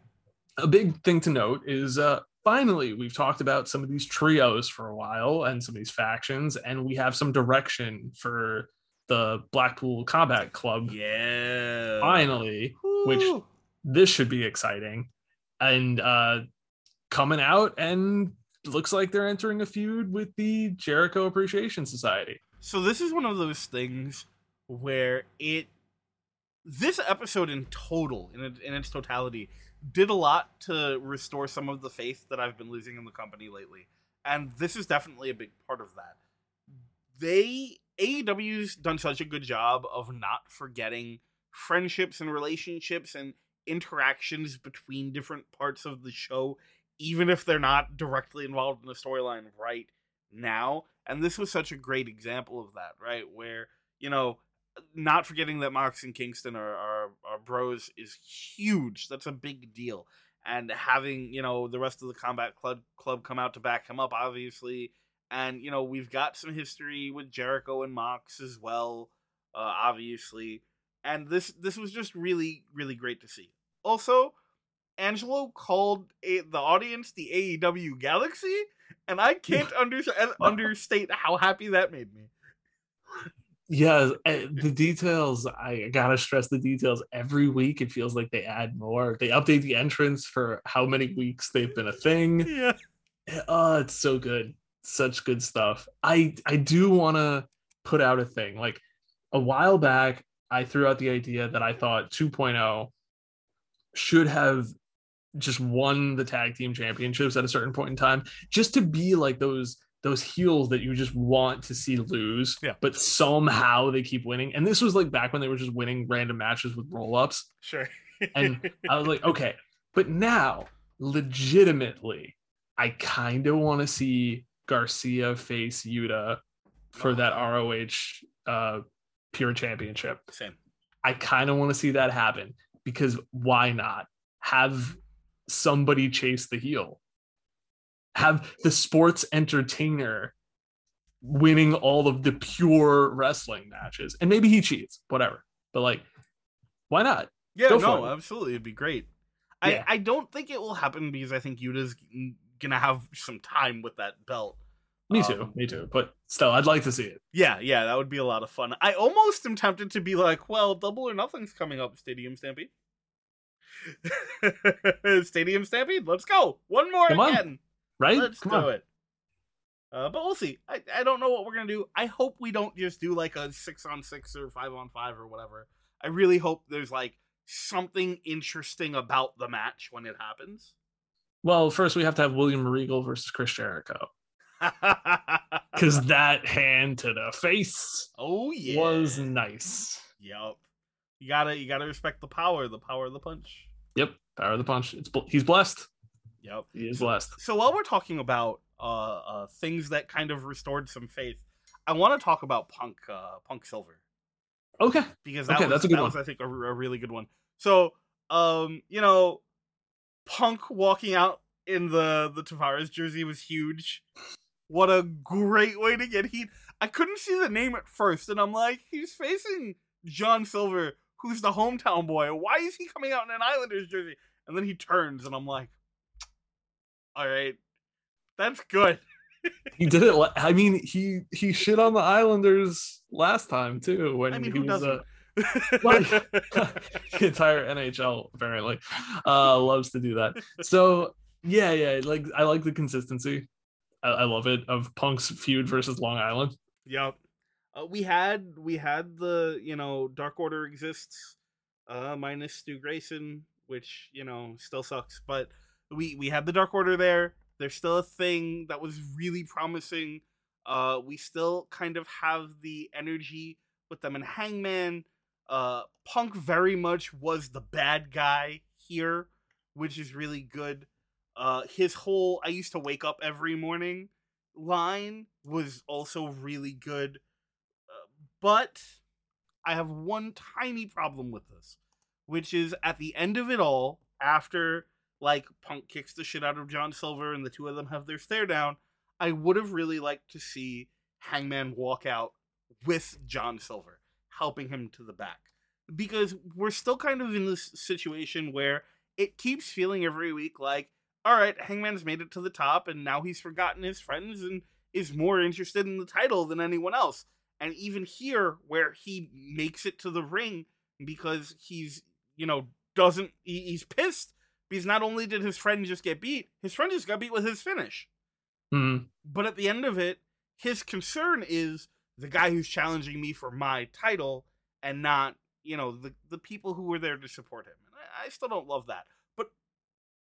a big thing to note is uh finally we've talked about some of these trios for a while and some of these factions and we have some direction for the Blackpool Combat Club yeah. finally which- this should be exciting and uh coming out and looks like they're entering a feud with the Jericho Appreciation Society. So this is one of those things where it this episode in total in, in its totality did a lot to restore some of the faith that I've been losing in the company lately. And this is definitely a big part of that. They AEW's done such a good job of not forgetting friendships and relationships and interactions between different parts of the show even if they're not directly involved in the storyline right now. And this was such a great example of that, right? Where, you know, not forgetting that Mox and Kingston are, are, are bros is huge. That's a big deal. And having, you know, the rest of the combat club club come out to back him up, obviously. And, you know, we've got some history with Jericho and Mox as well, uh, obviously. And this this was just really, really great to see. Also, Angelo called a, the audience the AEW Galaxy, and I can't under, <laughs> understate how happy that made me. Yeah, eh, the details. I gotta stress the details. Every week, it feels like they add more. They update the entrance for how many weeks they've been a thing. Yeah. Oh, it's so good. Such good stuff. I I do want to put out a thing. Like a while back, I threw out the idea that I thought 2.0 should have just won the tag team championships at a certain point in time, just to be like those those heels that you just want to see lose, Yeah. but somehow they keep winning. And this was like back when they were just winning random matches with roll ups. Sure. And I was like, okay, but now legitimately, I kind of want to see Garcia face Yuta for that ROH uh, Pure Championship. Same. I kind of want to see that happen because why not have somebody chase the heel? Have the sports entertainer winning all of the pure wrestling matches, and maybe he cheats, whatever. But like, why not? Yeah, Go no, it. absolutely. It'd be great. Yeah. I, I don't think it will happen because I think Yuta's gonna have some time with that belt. Me too, Um, me too. But still, I'd like to see it. Yeah, yeah, that would be a lot of fun. I almost am tempted to be like, well, Double or Nothing's coming up, Stadium Stampede. <laughs> Stadium Stampede, let's go. One more Come on. Right? Let's Come do on. it. Uh, but we'll see. I, I don't know what we're gonna do. I hope we don't just do like a six on six or five on five or whatever. I really hope there's like something interesting about the match when it happens. Well, first we have to have William Regal versus Chris Jericho <laughs> because that hand to the face oh yeah, was nice. Yep. You gotta you gotta respect the power, the power of the punch. Yep, power of the punch. It's he's blessed. Yep. He is blessed. So while we're talking about uh, uh things that kind of restored some faith, I want to talk about Punk uh Punk Silver Okay. because that Okay, was, that's a good that one. was I think a, a really good one. So um you know Punk walking out in the the Tavares jersey was huge. What a great way to get heat. I couldn't see the name at first, and I'm like, he's facing John Silver, who's the hometown boy. Why is he coming out in an Islanders jersey? And then he turns, and I'm like, all right, that's good. <laughs> He did it. I mean, he he shit on the Islanders last time too when I mean, he who was doesn't? <laughs> uh, <laughs> the entire NHL apparently uh loves to do that. So yeah, yeah, like I like the consistency. I, I love it of Punk's feud versus Long Island. Yep. Uh, we had we had the you know Dark Order exists, uh, minus Stu Grayson, which you know still sucks. But we we had the Dark Order there. There's still a thing that was really promising. Uh, we still kind of have the energy with them in Hangman. Uh, Punk very much was the bad guy here, which is really good. Uh, his whole "I used to wake up every morning" line was also really good. Uh, but I have one tiny problem with this, which is at the end of it all, after like Punk kicks the shit out of John Silver and the two of them have their stare down, I would have really liked to see Hangman walk out with John Silver, helping him to the back. Because we're still kind of in this situation where it keeps feeling every week like, all right, Hangman's made it to the top and now he's forgotten his friends and is more interested in the title than anyone else. And even here, where he makes it to the ring because he's, you know, doesn't, he, he's pissed because not only did his friend just get beat, his friend just got beat with his finish. Hmm. But at the end of it, his concern is the guy who's challenging me for my title and not, you know, the, the people who were there to support him. And I, I still don't love that. But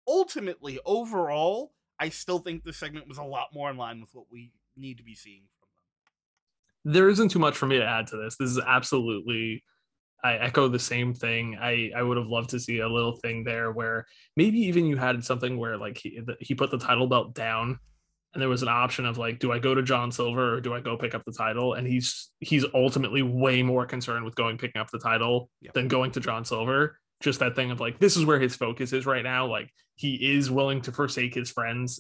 ultimately, overall, I still think this segment was a lot more in line with what we need to be seeing from them. there isn't too much for me to add to this. This is absolutely I echo the same thing. I I would have loved to see a little thing there where maybe even you had something where like he the- he put the title belt down and there was an option of like do I go to John Silver or do I go pick up the title and he's he's ultimately way more concerned with going picking up the title Yep. than going to John Silver. Just that thing of like this is where his focus is right now. Like he is willing to forsake his friends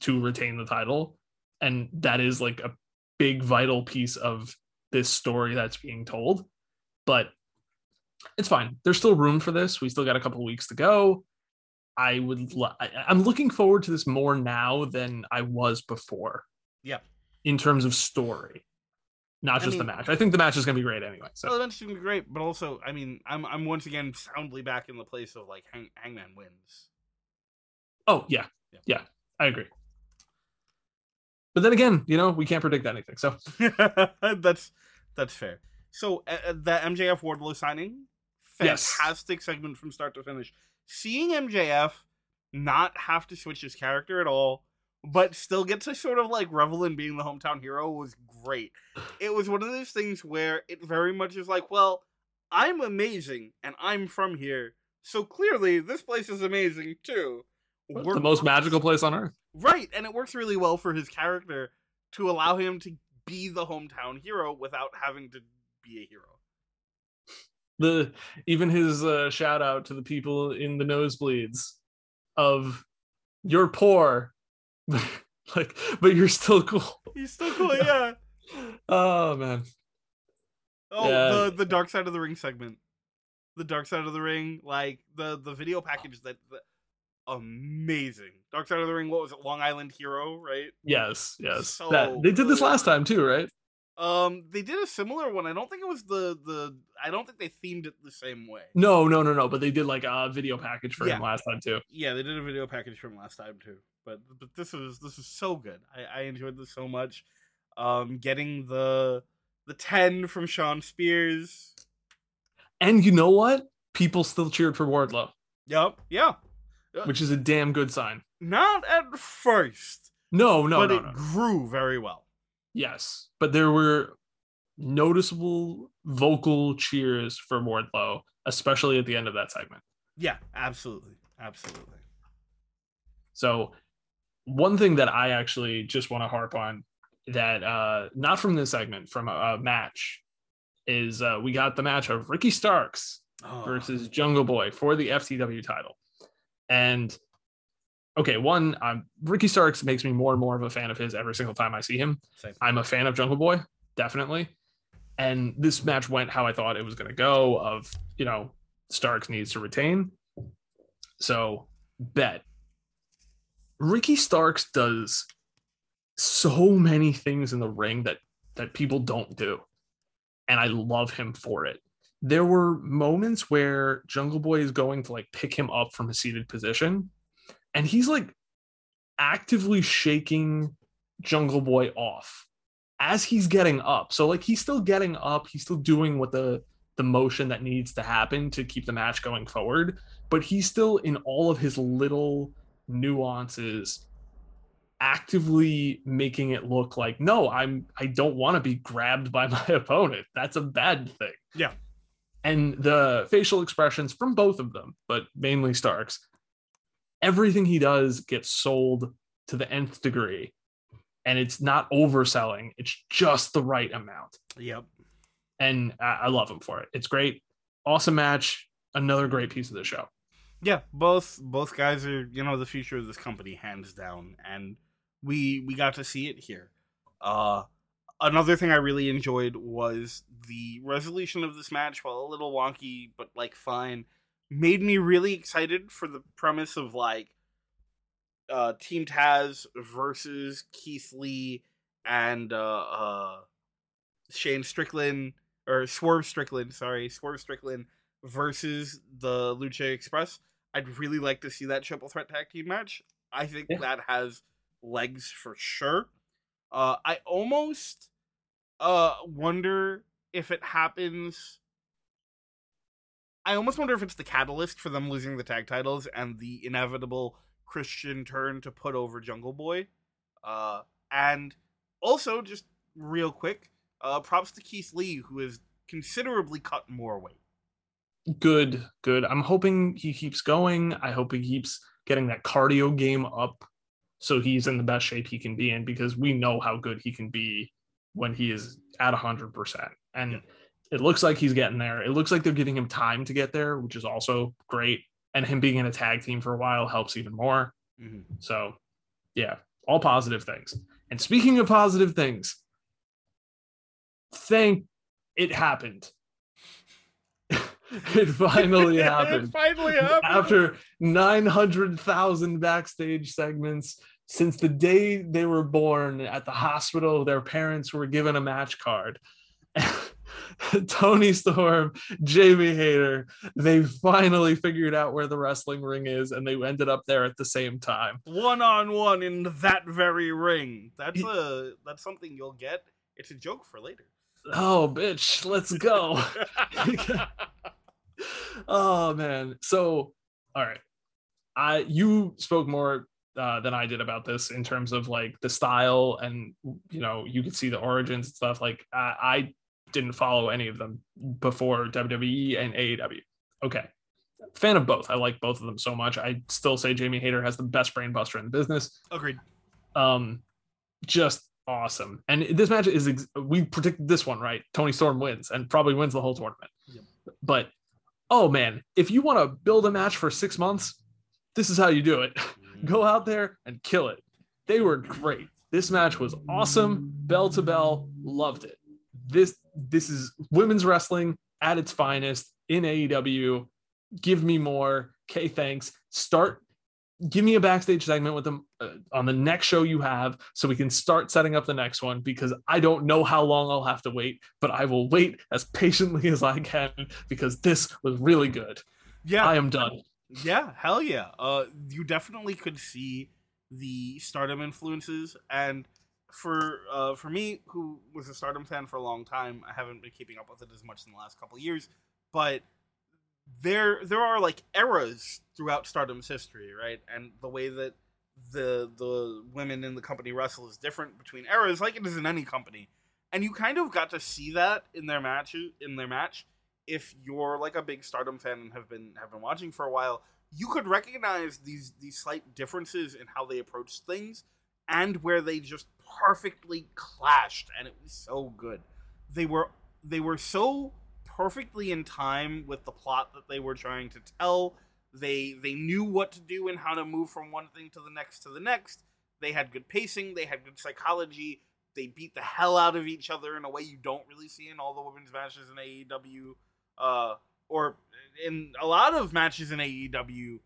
to retain the title and that is like a big vital piece of this story that's being told but it's fine. There's still room for this. We still got a couple of weeks to go. I would lo- i'm looking forward to this more now than i was before. Yeah. in terms of story not I just the match. I think the match is going to be great anyway so. Well, that's gonna be great, but also, I mean, I'm I'm once again soundly back in the place of like Hang, Hangman wins. oh yeah. Yeah. yeah i agree. But then again you know we can't predict anything so. <laughs> That's that's fair. So uh, uh, the MJF Wardlow signing, Yes. fantastic segment from start to finish. Seeing MJF not have to switch his character at all, but still get to sort of like revel in being the hometown hero was great. It was one of those things where it very much is like, well, I'm amazing and I'm from here, so clearly this place is amazing too. the most magical place on earth Right, and it works really well for his character to allow him to be the hometown hero without having to be a hero. The even his uh, shout out to the people in the nosebleeds of you're poor <laughs> like but you're still cool He's still cool, yeah. <laughs> oh man Oh, Yeah. the the Dark Side of the Ring segment, the Dark Side of the Ring, like the the video package that, that amazing. Dark Side of the Ring, what was it? Long Island Hero, right? yes yes So that they did this last time too right Um, they did a similar one. I don't think it was the the I don't think they themed it the same way. No, no, no, no. But they did like a video package for Yeah. him last time too. Yeah, they did a video package for him last time too. But but this is this is so good. I, I enjoyed this so much. Um, getting the the ten from Shawn Spears. And you know what? People still cheered for Wardlow, Yep. Yeah. which is a damn good sign. Not at first, No, no, but no, it no. grew very well. Yes, but there were noticeable vocal cheers for Wardlow, especially at the end of that segment. Yeah, absolutely, absolutely. So, one thing that I actually just want to harp on that uh not from this segment, from a, a match, is uh we got the match of Ricky Starks Oh, versus Jungle Boy for the FTW title. And okay, one, um, Ricky Starks makes me more and more of a fan of his every single time I see him. same. I'm a fan of Jungle Boy, definitely. And this match went how I thought it was going to go. Of you know, Starks needs to retain. So bet. Ricky Starks does so many things in the ring that that people don't do, and I love him for it. There were moments where Jungle Boy is going to like pick him up from a seated position, and he's like actively shaking Jungle Boy off as he's getting up. So like he's still getting up, he's still doing what the the motion that needs to happen to keep the match going forward, but he's still in all of his little nuances actively making it look like no, I'm I don't want to be grabbed by <laughs> my opponent. That's a bad thing. Yeah. And the facial expressions from both of them, but mainly Starks, everything he does gets sold to the nth degree and it's not overselling it's just the right amount. Yep. and I, I love him for it. It's great. Awesome match. Another great piece of the show. Yeah, both both guys are you know the future of this company hands down, and we we got to see it here. Uh, another thing I really enjoyed was the resolution of this match, while a little wonky but like fine, made me really excited for the premise of like uh Team Taz versus Keith Lee and uh uh Shane Strickland or Swerve Strickland, sorry, Swerve Strickland versus the Lucha Express. I'd really like to see that triple threat tag team match. I think Yeah. that has legs for sure. Uh, I almost uh wonder if it happens. I almost wonder if it's the catalyst for them losing the tag titles and the inevitable Christian turn to put over Jungle Boy. Uh, and also, just real quick, uh, props to Keith Lee, who has considerably cut more weight. good good i'm hoping he keeps going i hope he keeps getting that cardio game up so he's in the best shape he can be in because we know how good he can be when he is at 100% and Yeah. it looks like he's getting there it looks like they're giving him time to get there which is also great and him being in a tag team for a while helps even more mm-hmm. So, yeah, all positive things. And speaking of positive things, thank it happened. <laughs> it finally <laughs> it happened. finally happened. After 900,000 backstage segments, since the day they were born at the hospital, their parents were given a match card. <laughs> <laughs> Toni Storm, Jamie Hayter, they finally figured out where the wrestling ring is and they ended up there at the same time. one on one in that very ring. That's a that's something you'll get. It's a joke for later. Oh, bitch, let's go. <laughs> <laughs> oh man. So, all right. I you spoke more uh, than I did about this in terms of like the style and you know you could see the origins and stuff. Like I, I didn't follow any of them before WWE and AEW. Okay, fan of both. I like both of them so much. I still say Jamie Hayter has the best brain buster in the business. Agreed. um just awesome. And this match is ex- we predicted this one right? Toni storm wins and probably wins the whole tournament. Yep. but oh man if you want to build a match for six months this is how you do it. <laughs> Go out there and kill it. They were great. This match was awesome. Bell to bell. Loved it. This this is women's wrestling at its finest in aew give me more okay thanks start give me a backstage segment with them uh, on the next show you have so we can start setting up the next one because I don't know how long I'll have to wait, but I will wait as patiently as I can because this was really good. Yeah, I am done. Yeah, hell yeah. Uh, you definitely could see the Stardom influences, and for uh, for me, who was a Stardom fan for a long time, I haven't been keeping up with it as much in the last couple years, but there there are like eras throughout Stardom's history, right? And the way that the the women in the company wrestle is different between eras, like it is in any company. And you kind of got to see that in their match in their match. If you're like a big Stardom fan and have been have been watching for a while, you could recognize these these slight differences in how they approach things and where they just perfectly clashed and it was so good. They were they were so perfectly in time with the plot that they were trying to tell. They they knew what to do and how to move from one thing to the next to the next. They had good pacing, they had good psychology. They beat the hell out of each other in a way you don't really see in all the women's matches in AEW uh or in a lot of matches in AEW,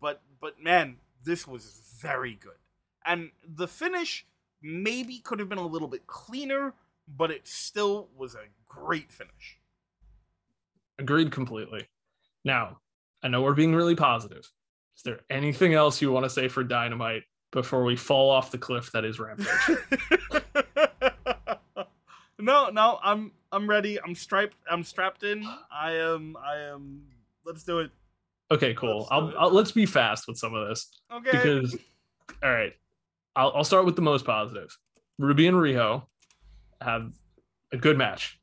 but but man, this was very good. And the finish maybe could have been a little bit cleaner, but it still was a great finish. Agreed completely. Now, I know we're being really positive. Is there anything else you want to say for Dynamite before we fall off the cliff that is Rampage? <laughs> no, no, I'm I'm ready. I'm striped. I'm strapped in. I am. I am. Let's do it. Okay, cool. Let's I'll. I'll let's be fast with some of this Okay. because, all right, I'll I'll start with the most positive. Ruby and Riho have a good match.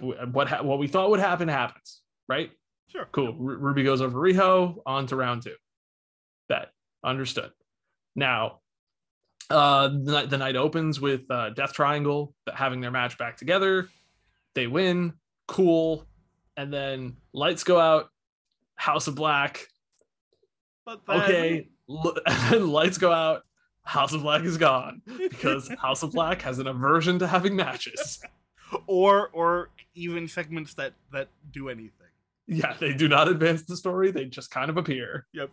What ha- what we thought would happen happens, right? sure. Cool. Ru- Ruby goes over Riho on to round two. Bet. Understood. Now, uh, the, night- the night opens with uh, Death Triangle having their match back together. They win. Cool. And then lights go out. House of Black. Then, Okay. L- <laughs> and then lights go out. House of Black is gone because <laughs> House of Black has an aversion to having matches. or or even segments that that do anything. Yeah, they do not advance the story. They just kind of appear. Yep.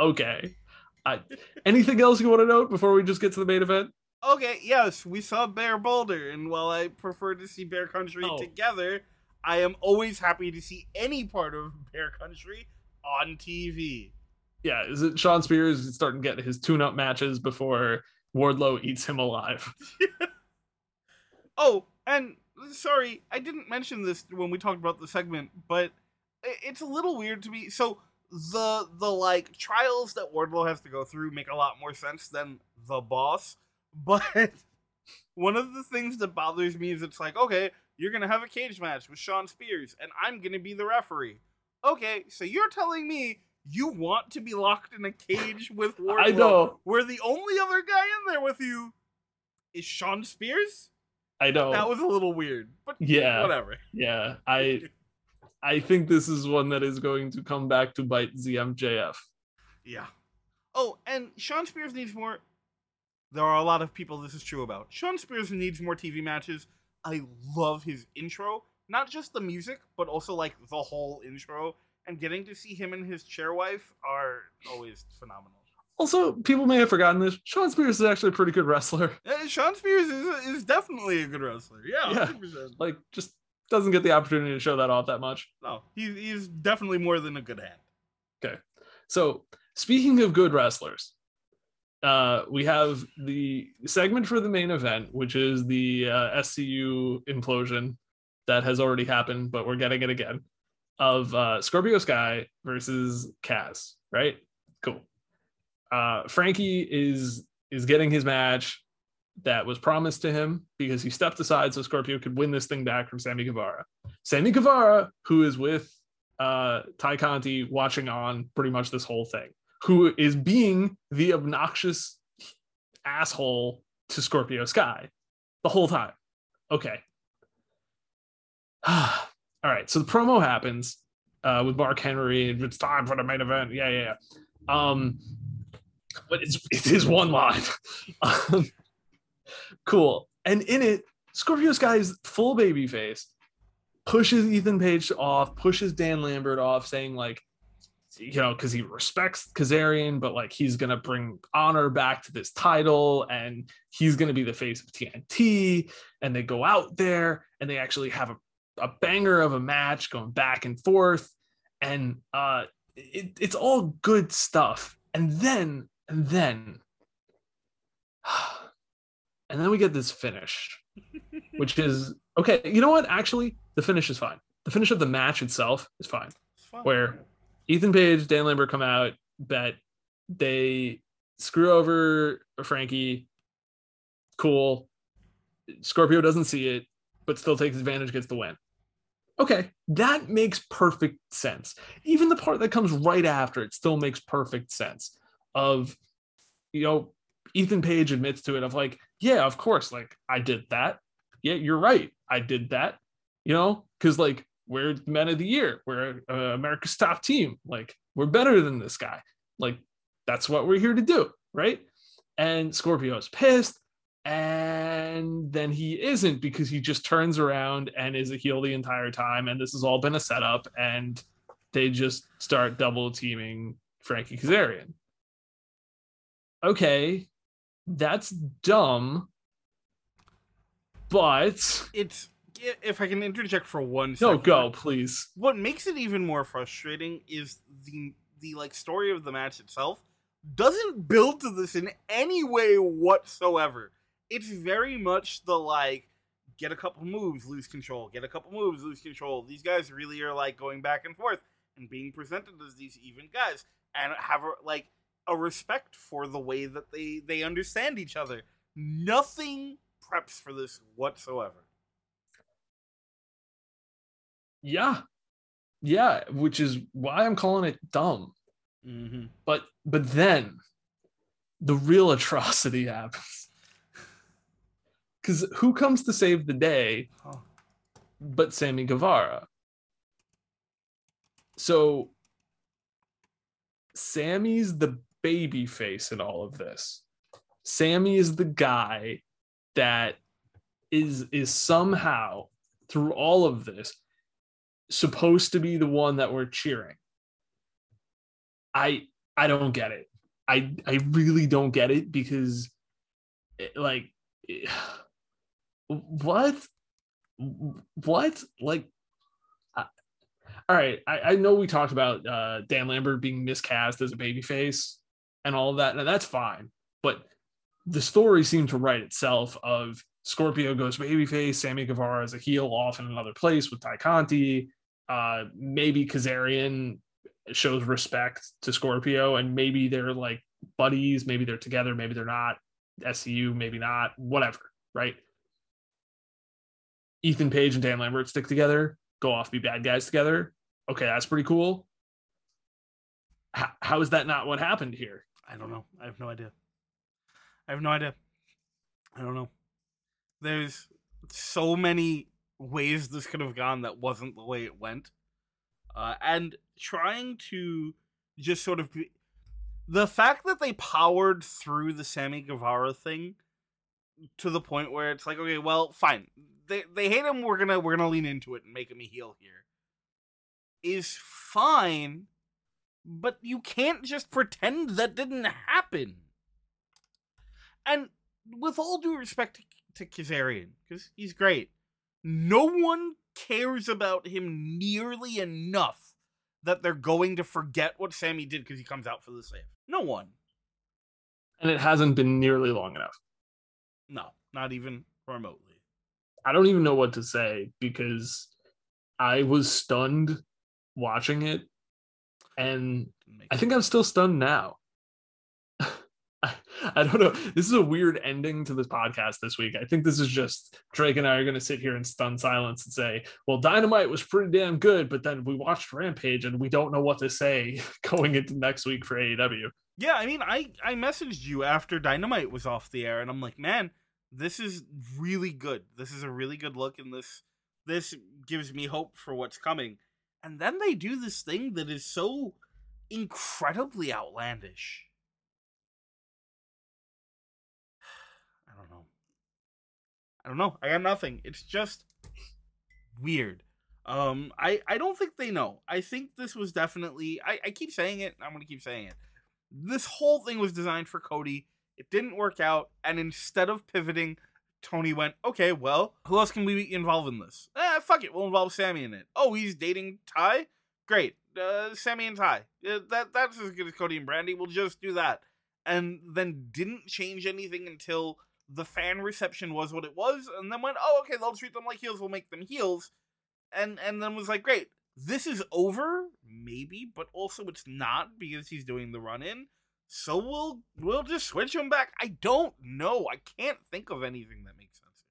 Okay. I, anything else you want to note before we just get to the main event? Okay, yes, we saw Bear Boulder, and while I prefer to see Bear Country Oh. together, I am always happy to see any part of Bear Country on TV. Yeah, is it Shawn Spears starting to get his tune-up matches before Wardlow eats him alive? <laughs> Oh, and sorry, I didn't mention this when we talked about the segment, but it's a little weird to me. So the the like trials that Wardlow has to go through make a lot more sense than the boss, <laughs> but one of the things that bothers me is it's like, okay, you're gonna have a cage match with Shawn Spears, and I'm gonna be the referee. Okay, so you're telling me you want to be locked in a cage with Wardlow, I know. where the only other guy in there with you is Shawn Spears? I know. That was a little weird, but Yeah. whatever. yeah, I <laughs> I think this is one that is going to come back to bite ZMJF. Yeah. Oh, and Shawn Spears needs more. There are a lot of people this is true about. Shawn Spears needs more TV matches. I love his intro, not just the music, but also like the whole intro. And getting to see him and his chair wife are always phenomenal. Also, people may have forgotten this. Shawn Spears is actually a pretty good wrestler. <laughs> Uh, Shawn Spears is, is definitely a good wrestler. Yeah, Yeah. 100%. Like, just doesn't get the opportunity to show that off that much. No, he, he's definitely more than a good hand. Okay. So, speaking of good wrestlers, uh, we have the segment for the main event, which is the uh, SCU implosion that has already happened, but we're getting it again of uh, Scorpio Sky versus Kaz. Right? Cool. Uh, Frankie is is getting his match that was promised to him because he stepped aside so Scorpio could win this thing back from Sammy Guevara. Sammy Guevara, who is with uh Tay Conti watching on pretty much this whole thing, who is being the obnoxious asshole to Scorpio Sky the whole time. Okay. <sighs> All right. So the promo happens uh with Mark Henry. It's time for the main event. Yeah, yeah, yeah. Um, but it's it is his one line. <laughs> um, cool. And in it, Scorpio Sky is full baby face pushes Ethan Page off, pushes Dan Lambert off, saying like you know, because he respects Kazarian, but like he's gonna bring honor back to this title, and he's gonna be the face of TNT. And they go out there and they actually have a, a banger of a match going back and forth, and uh, it, it's all good stuff. And then, and then, <sighs> and then we get this finish, <laughs> which is okay. You know what? Actually, the finish is fine. The finish of the match itself is fine. It's fun. Where Ethan Page, Dan Lambert come out, bet they screw over Frankie. Cool. Scorpio doesn't see it, but still takes advantage, gets the win. Okay, that makes perfect sense. Even the part that comes right after it still makes perfect sense. Of, you know, Ethan Page admits to it of like, yeah, of course, like I did that. Yeah, you're right. I did that. You know, because like we're the men of the year. We're uh, America's top team. Like we're better than this guy. Like that's what we're here to do, right? And Scorpio's pissed, and then he isn't because he just turns around and is a heel the entire time. And this has all been a setup, and they just start double teaming Frankie Kazarian. Okay, that's dumb, but it's if I can interject for one no, second. go please. What makes it even more frustrating is the the like story of the match itself doesn't build to this in any way whatsoever. It's very much the like get a couple moves, lose control, get a couple moves, lose control. These guys really are like going back and forth and being presented as these even guys and have a, like a respect for the way that they they understand each other. Nothing preps for this whatsoever. Yeah. Yeah, which is why I'm calling it dumb. Mm-hmm. But but then the real atrocity <laughs> happens. Cuz who comes to save the day but Sammy Guevara? So Sammy's the baby face in all of this. Sammy is the guy that is is somehow through all of this supposed to be the one that we're cheering. I I don't get it. I I really don't get it because it, like it- what? What? Like all right I, I know we talked about uh dan lambert being miscast as a babyface and all of that. And that's fine but the story seemed to write itself of scorpio goes babyface sammy guevara is a heel off in another place with tay conti. Uh maybe kazarian shows respect to scorpio and maybe they're like buddies maybe they're together maybe they're not scu maybe not whatever right ethan page and dan lambert stick together go off be bad guys together okay that's pretty cool H- how is that not what happened here I don't know. I have no idea. I have no idea. I don't know. There's so many ways this could have gone that wasn't the way it went. Uh, and trying to just sort of be, the fact that they powered through the Sammy Guevara thing to the point where it's like, okay, well, fine. They they hate him. We're gonna we're gonna lean into it and make him a heel here. Is fine, but you can't just pretend that didn't happen. And with all due respect to, to Kazarian, because he's great, no one cares about him nearly enough that they're going to forget what Sammy did because he comes out for the save. No one. and it hasn't been nearly long enough No, not even remotely. I don't even know what to say because i was stunned watching it and I think I'm still stunned now. <laughs> I, I don't know. This is a weird ending to this podcast this week. I think this is just Drake and I are going to sit here in stunned silence and say, well, Dynamite was pretty damn good, but then we watched Rampage and we don't know what to say <laughs> going into next week for AEW. Yeah, I mean, I I messaged you after Dynamite was off the air, and I'm like, man, this is really good. This is a really good look, and this this gives me hope for what's coming. And then they do this thing that is so incredibly outlandish. <sighs> I don't know. I don't know. I got nothing. It's just weird. Um, I I don't think they know. I think this was definitely. I I keep saying it. I'm gonna keep saying it. This whole thing was designed for Cody. It didn't work out, and instead of pivoting, Tony went, "Okay, well, who else can we involve in this? Eh, fuck it, we'll involve Sammy in it. Oh, he's dating Tay. Great, uh, Sammy and Tay. Uh, that that's as good as Cody and Brandi. We'll just do that." And then didn't change anything until the fan reception was what it was, and then went, "Oh, okay, they'll treat them like heels. We'll make them heels." and and then was like, great, this is over, maybe, but also it's not because he's doing the run in. So we'll we'll just switch him back. I don't know. I can't think of anything that makes sense.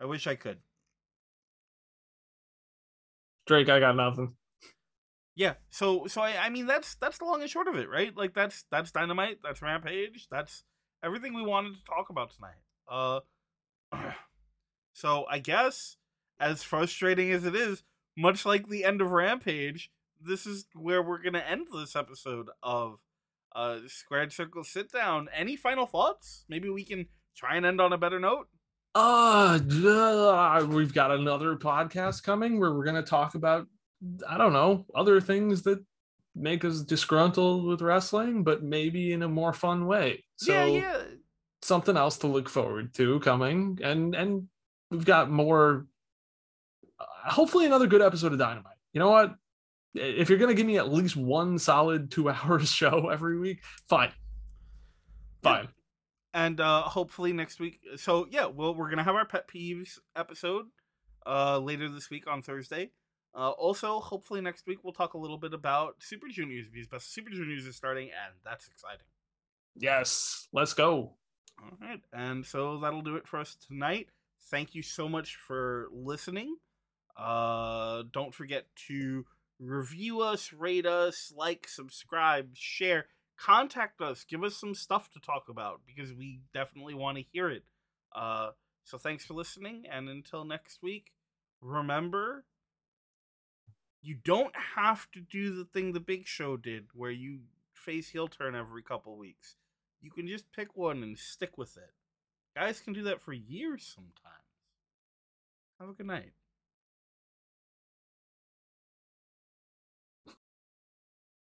I wish I could. Drake, I got nothing. Yeah, so so I, I mean that's that's the long and short of it, right? Like that's that's dynamite, that's rampage, that's everything we wanted to talk about tonight. Uh <clears throat> so I guess as frustrating as it is, much like the end of Rampage, this is where we're gonna end this episode of uh Squared Circle Sit Down. Any final thoughts? Maybe we can try and end on a better note. Uh, uh we've got another podcast coming where we're gonna talk about I don't know other things that make us disgruntled with wrestling, but maybe in a more fun way. So yeah, yeah. something else to look forward to coming, and and we've got more hopefully another good episode of Dynamite. You know what? If you're gonna give me at least one solid two <laughs> hours show every week, fine, fine. Yeah. And uh hopefully next week. So yeah, well, we're gonna have our pet peeves episode uh later this week on Thursday. Uh, also, hopefully next week we'll talk a little bit about Super Juniors because Best Super Juniors is starting, and that's exciting. Yes, let's go. All right, and so that'll do it for us tonight. Thank you so much for listening. Uh, don't forget to review us, rate us, like, subscribe, share, contact us, give us some stuff to talk about because we definitely want to hear it. Uh, so thanks for listening, and until next week, remember you don't have to do the thing the Big Show did, where you face heel turn every couple weeks. You can just pick one and stick with it. Guys can do that for years sometimes. Have a good night.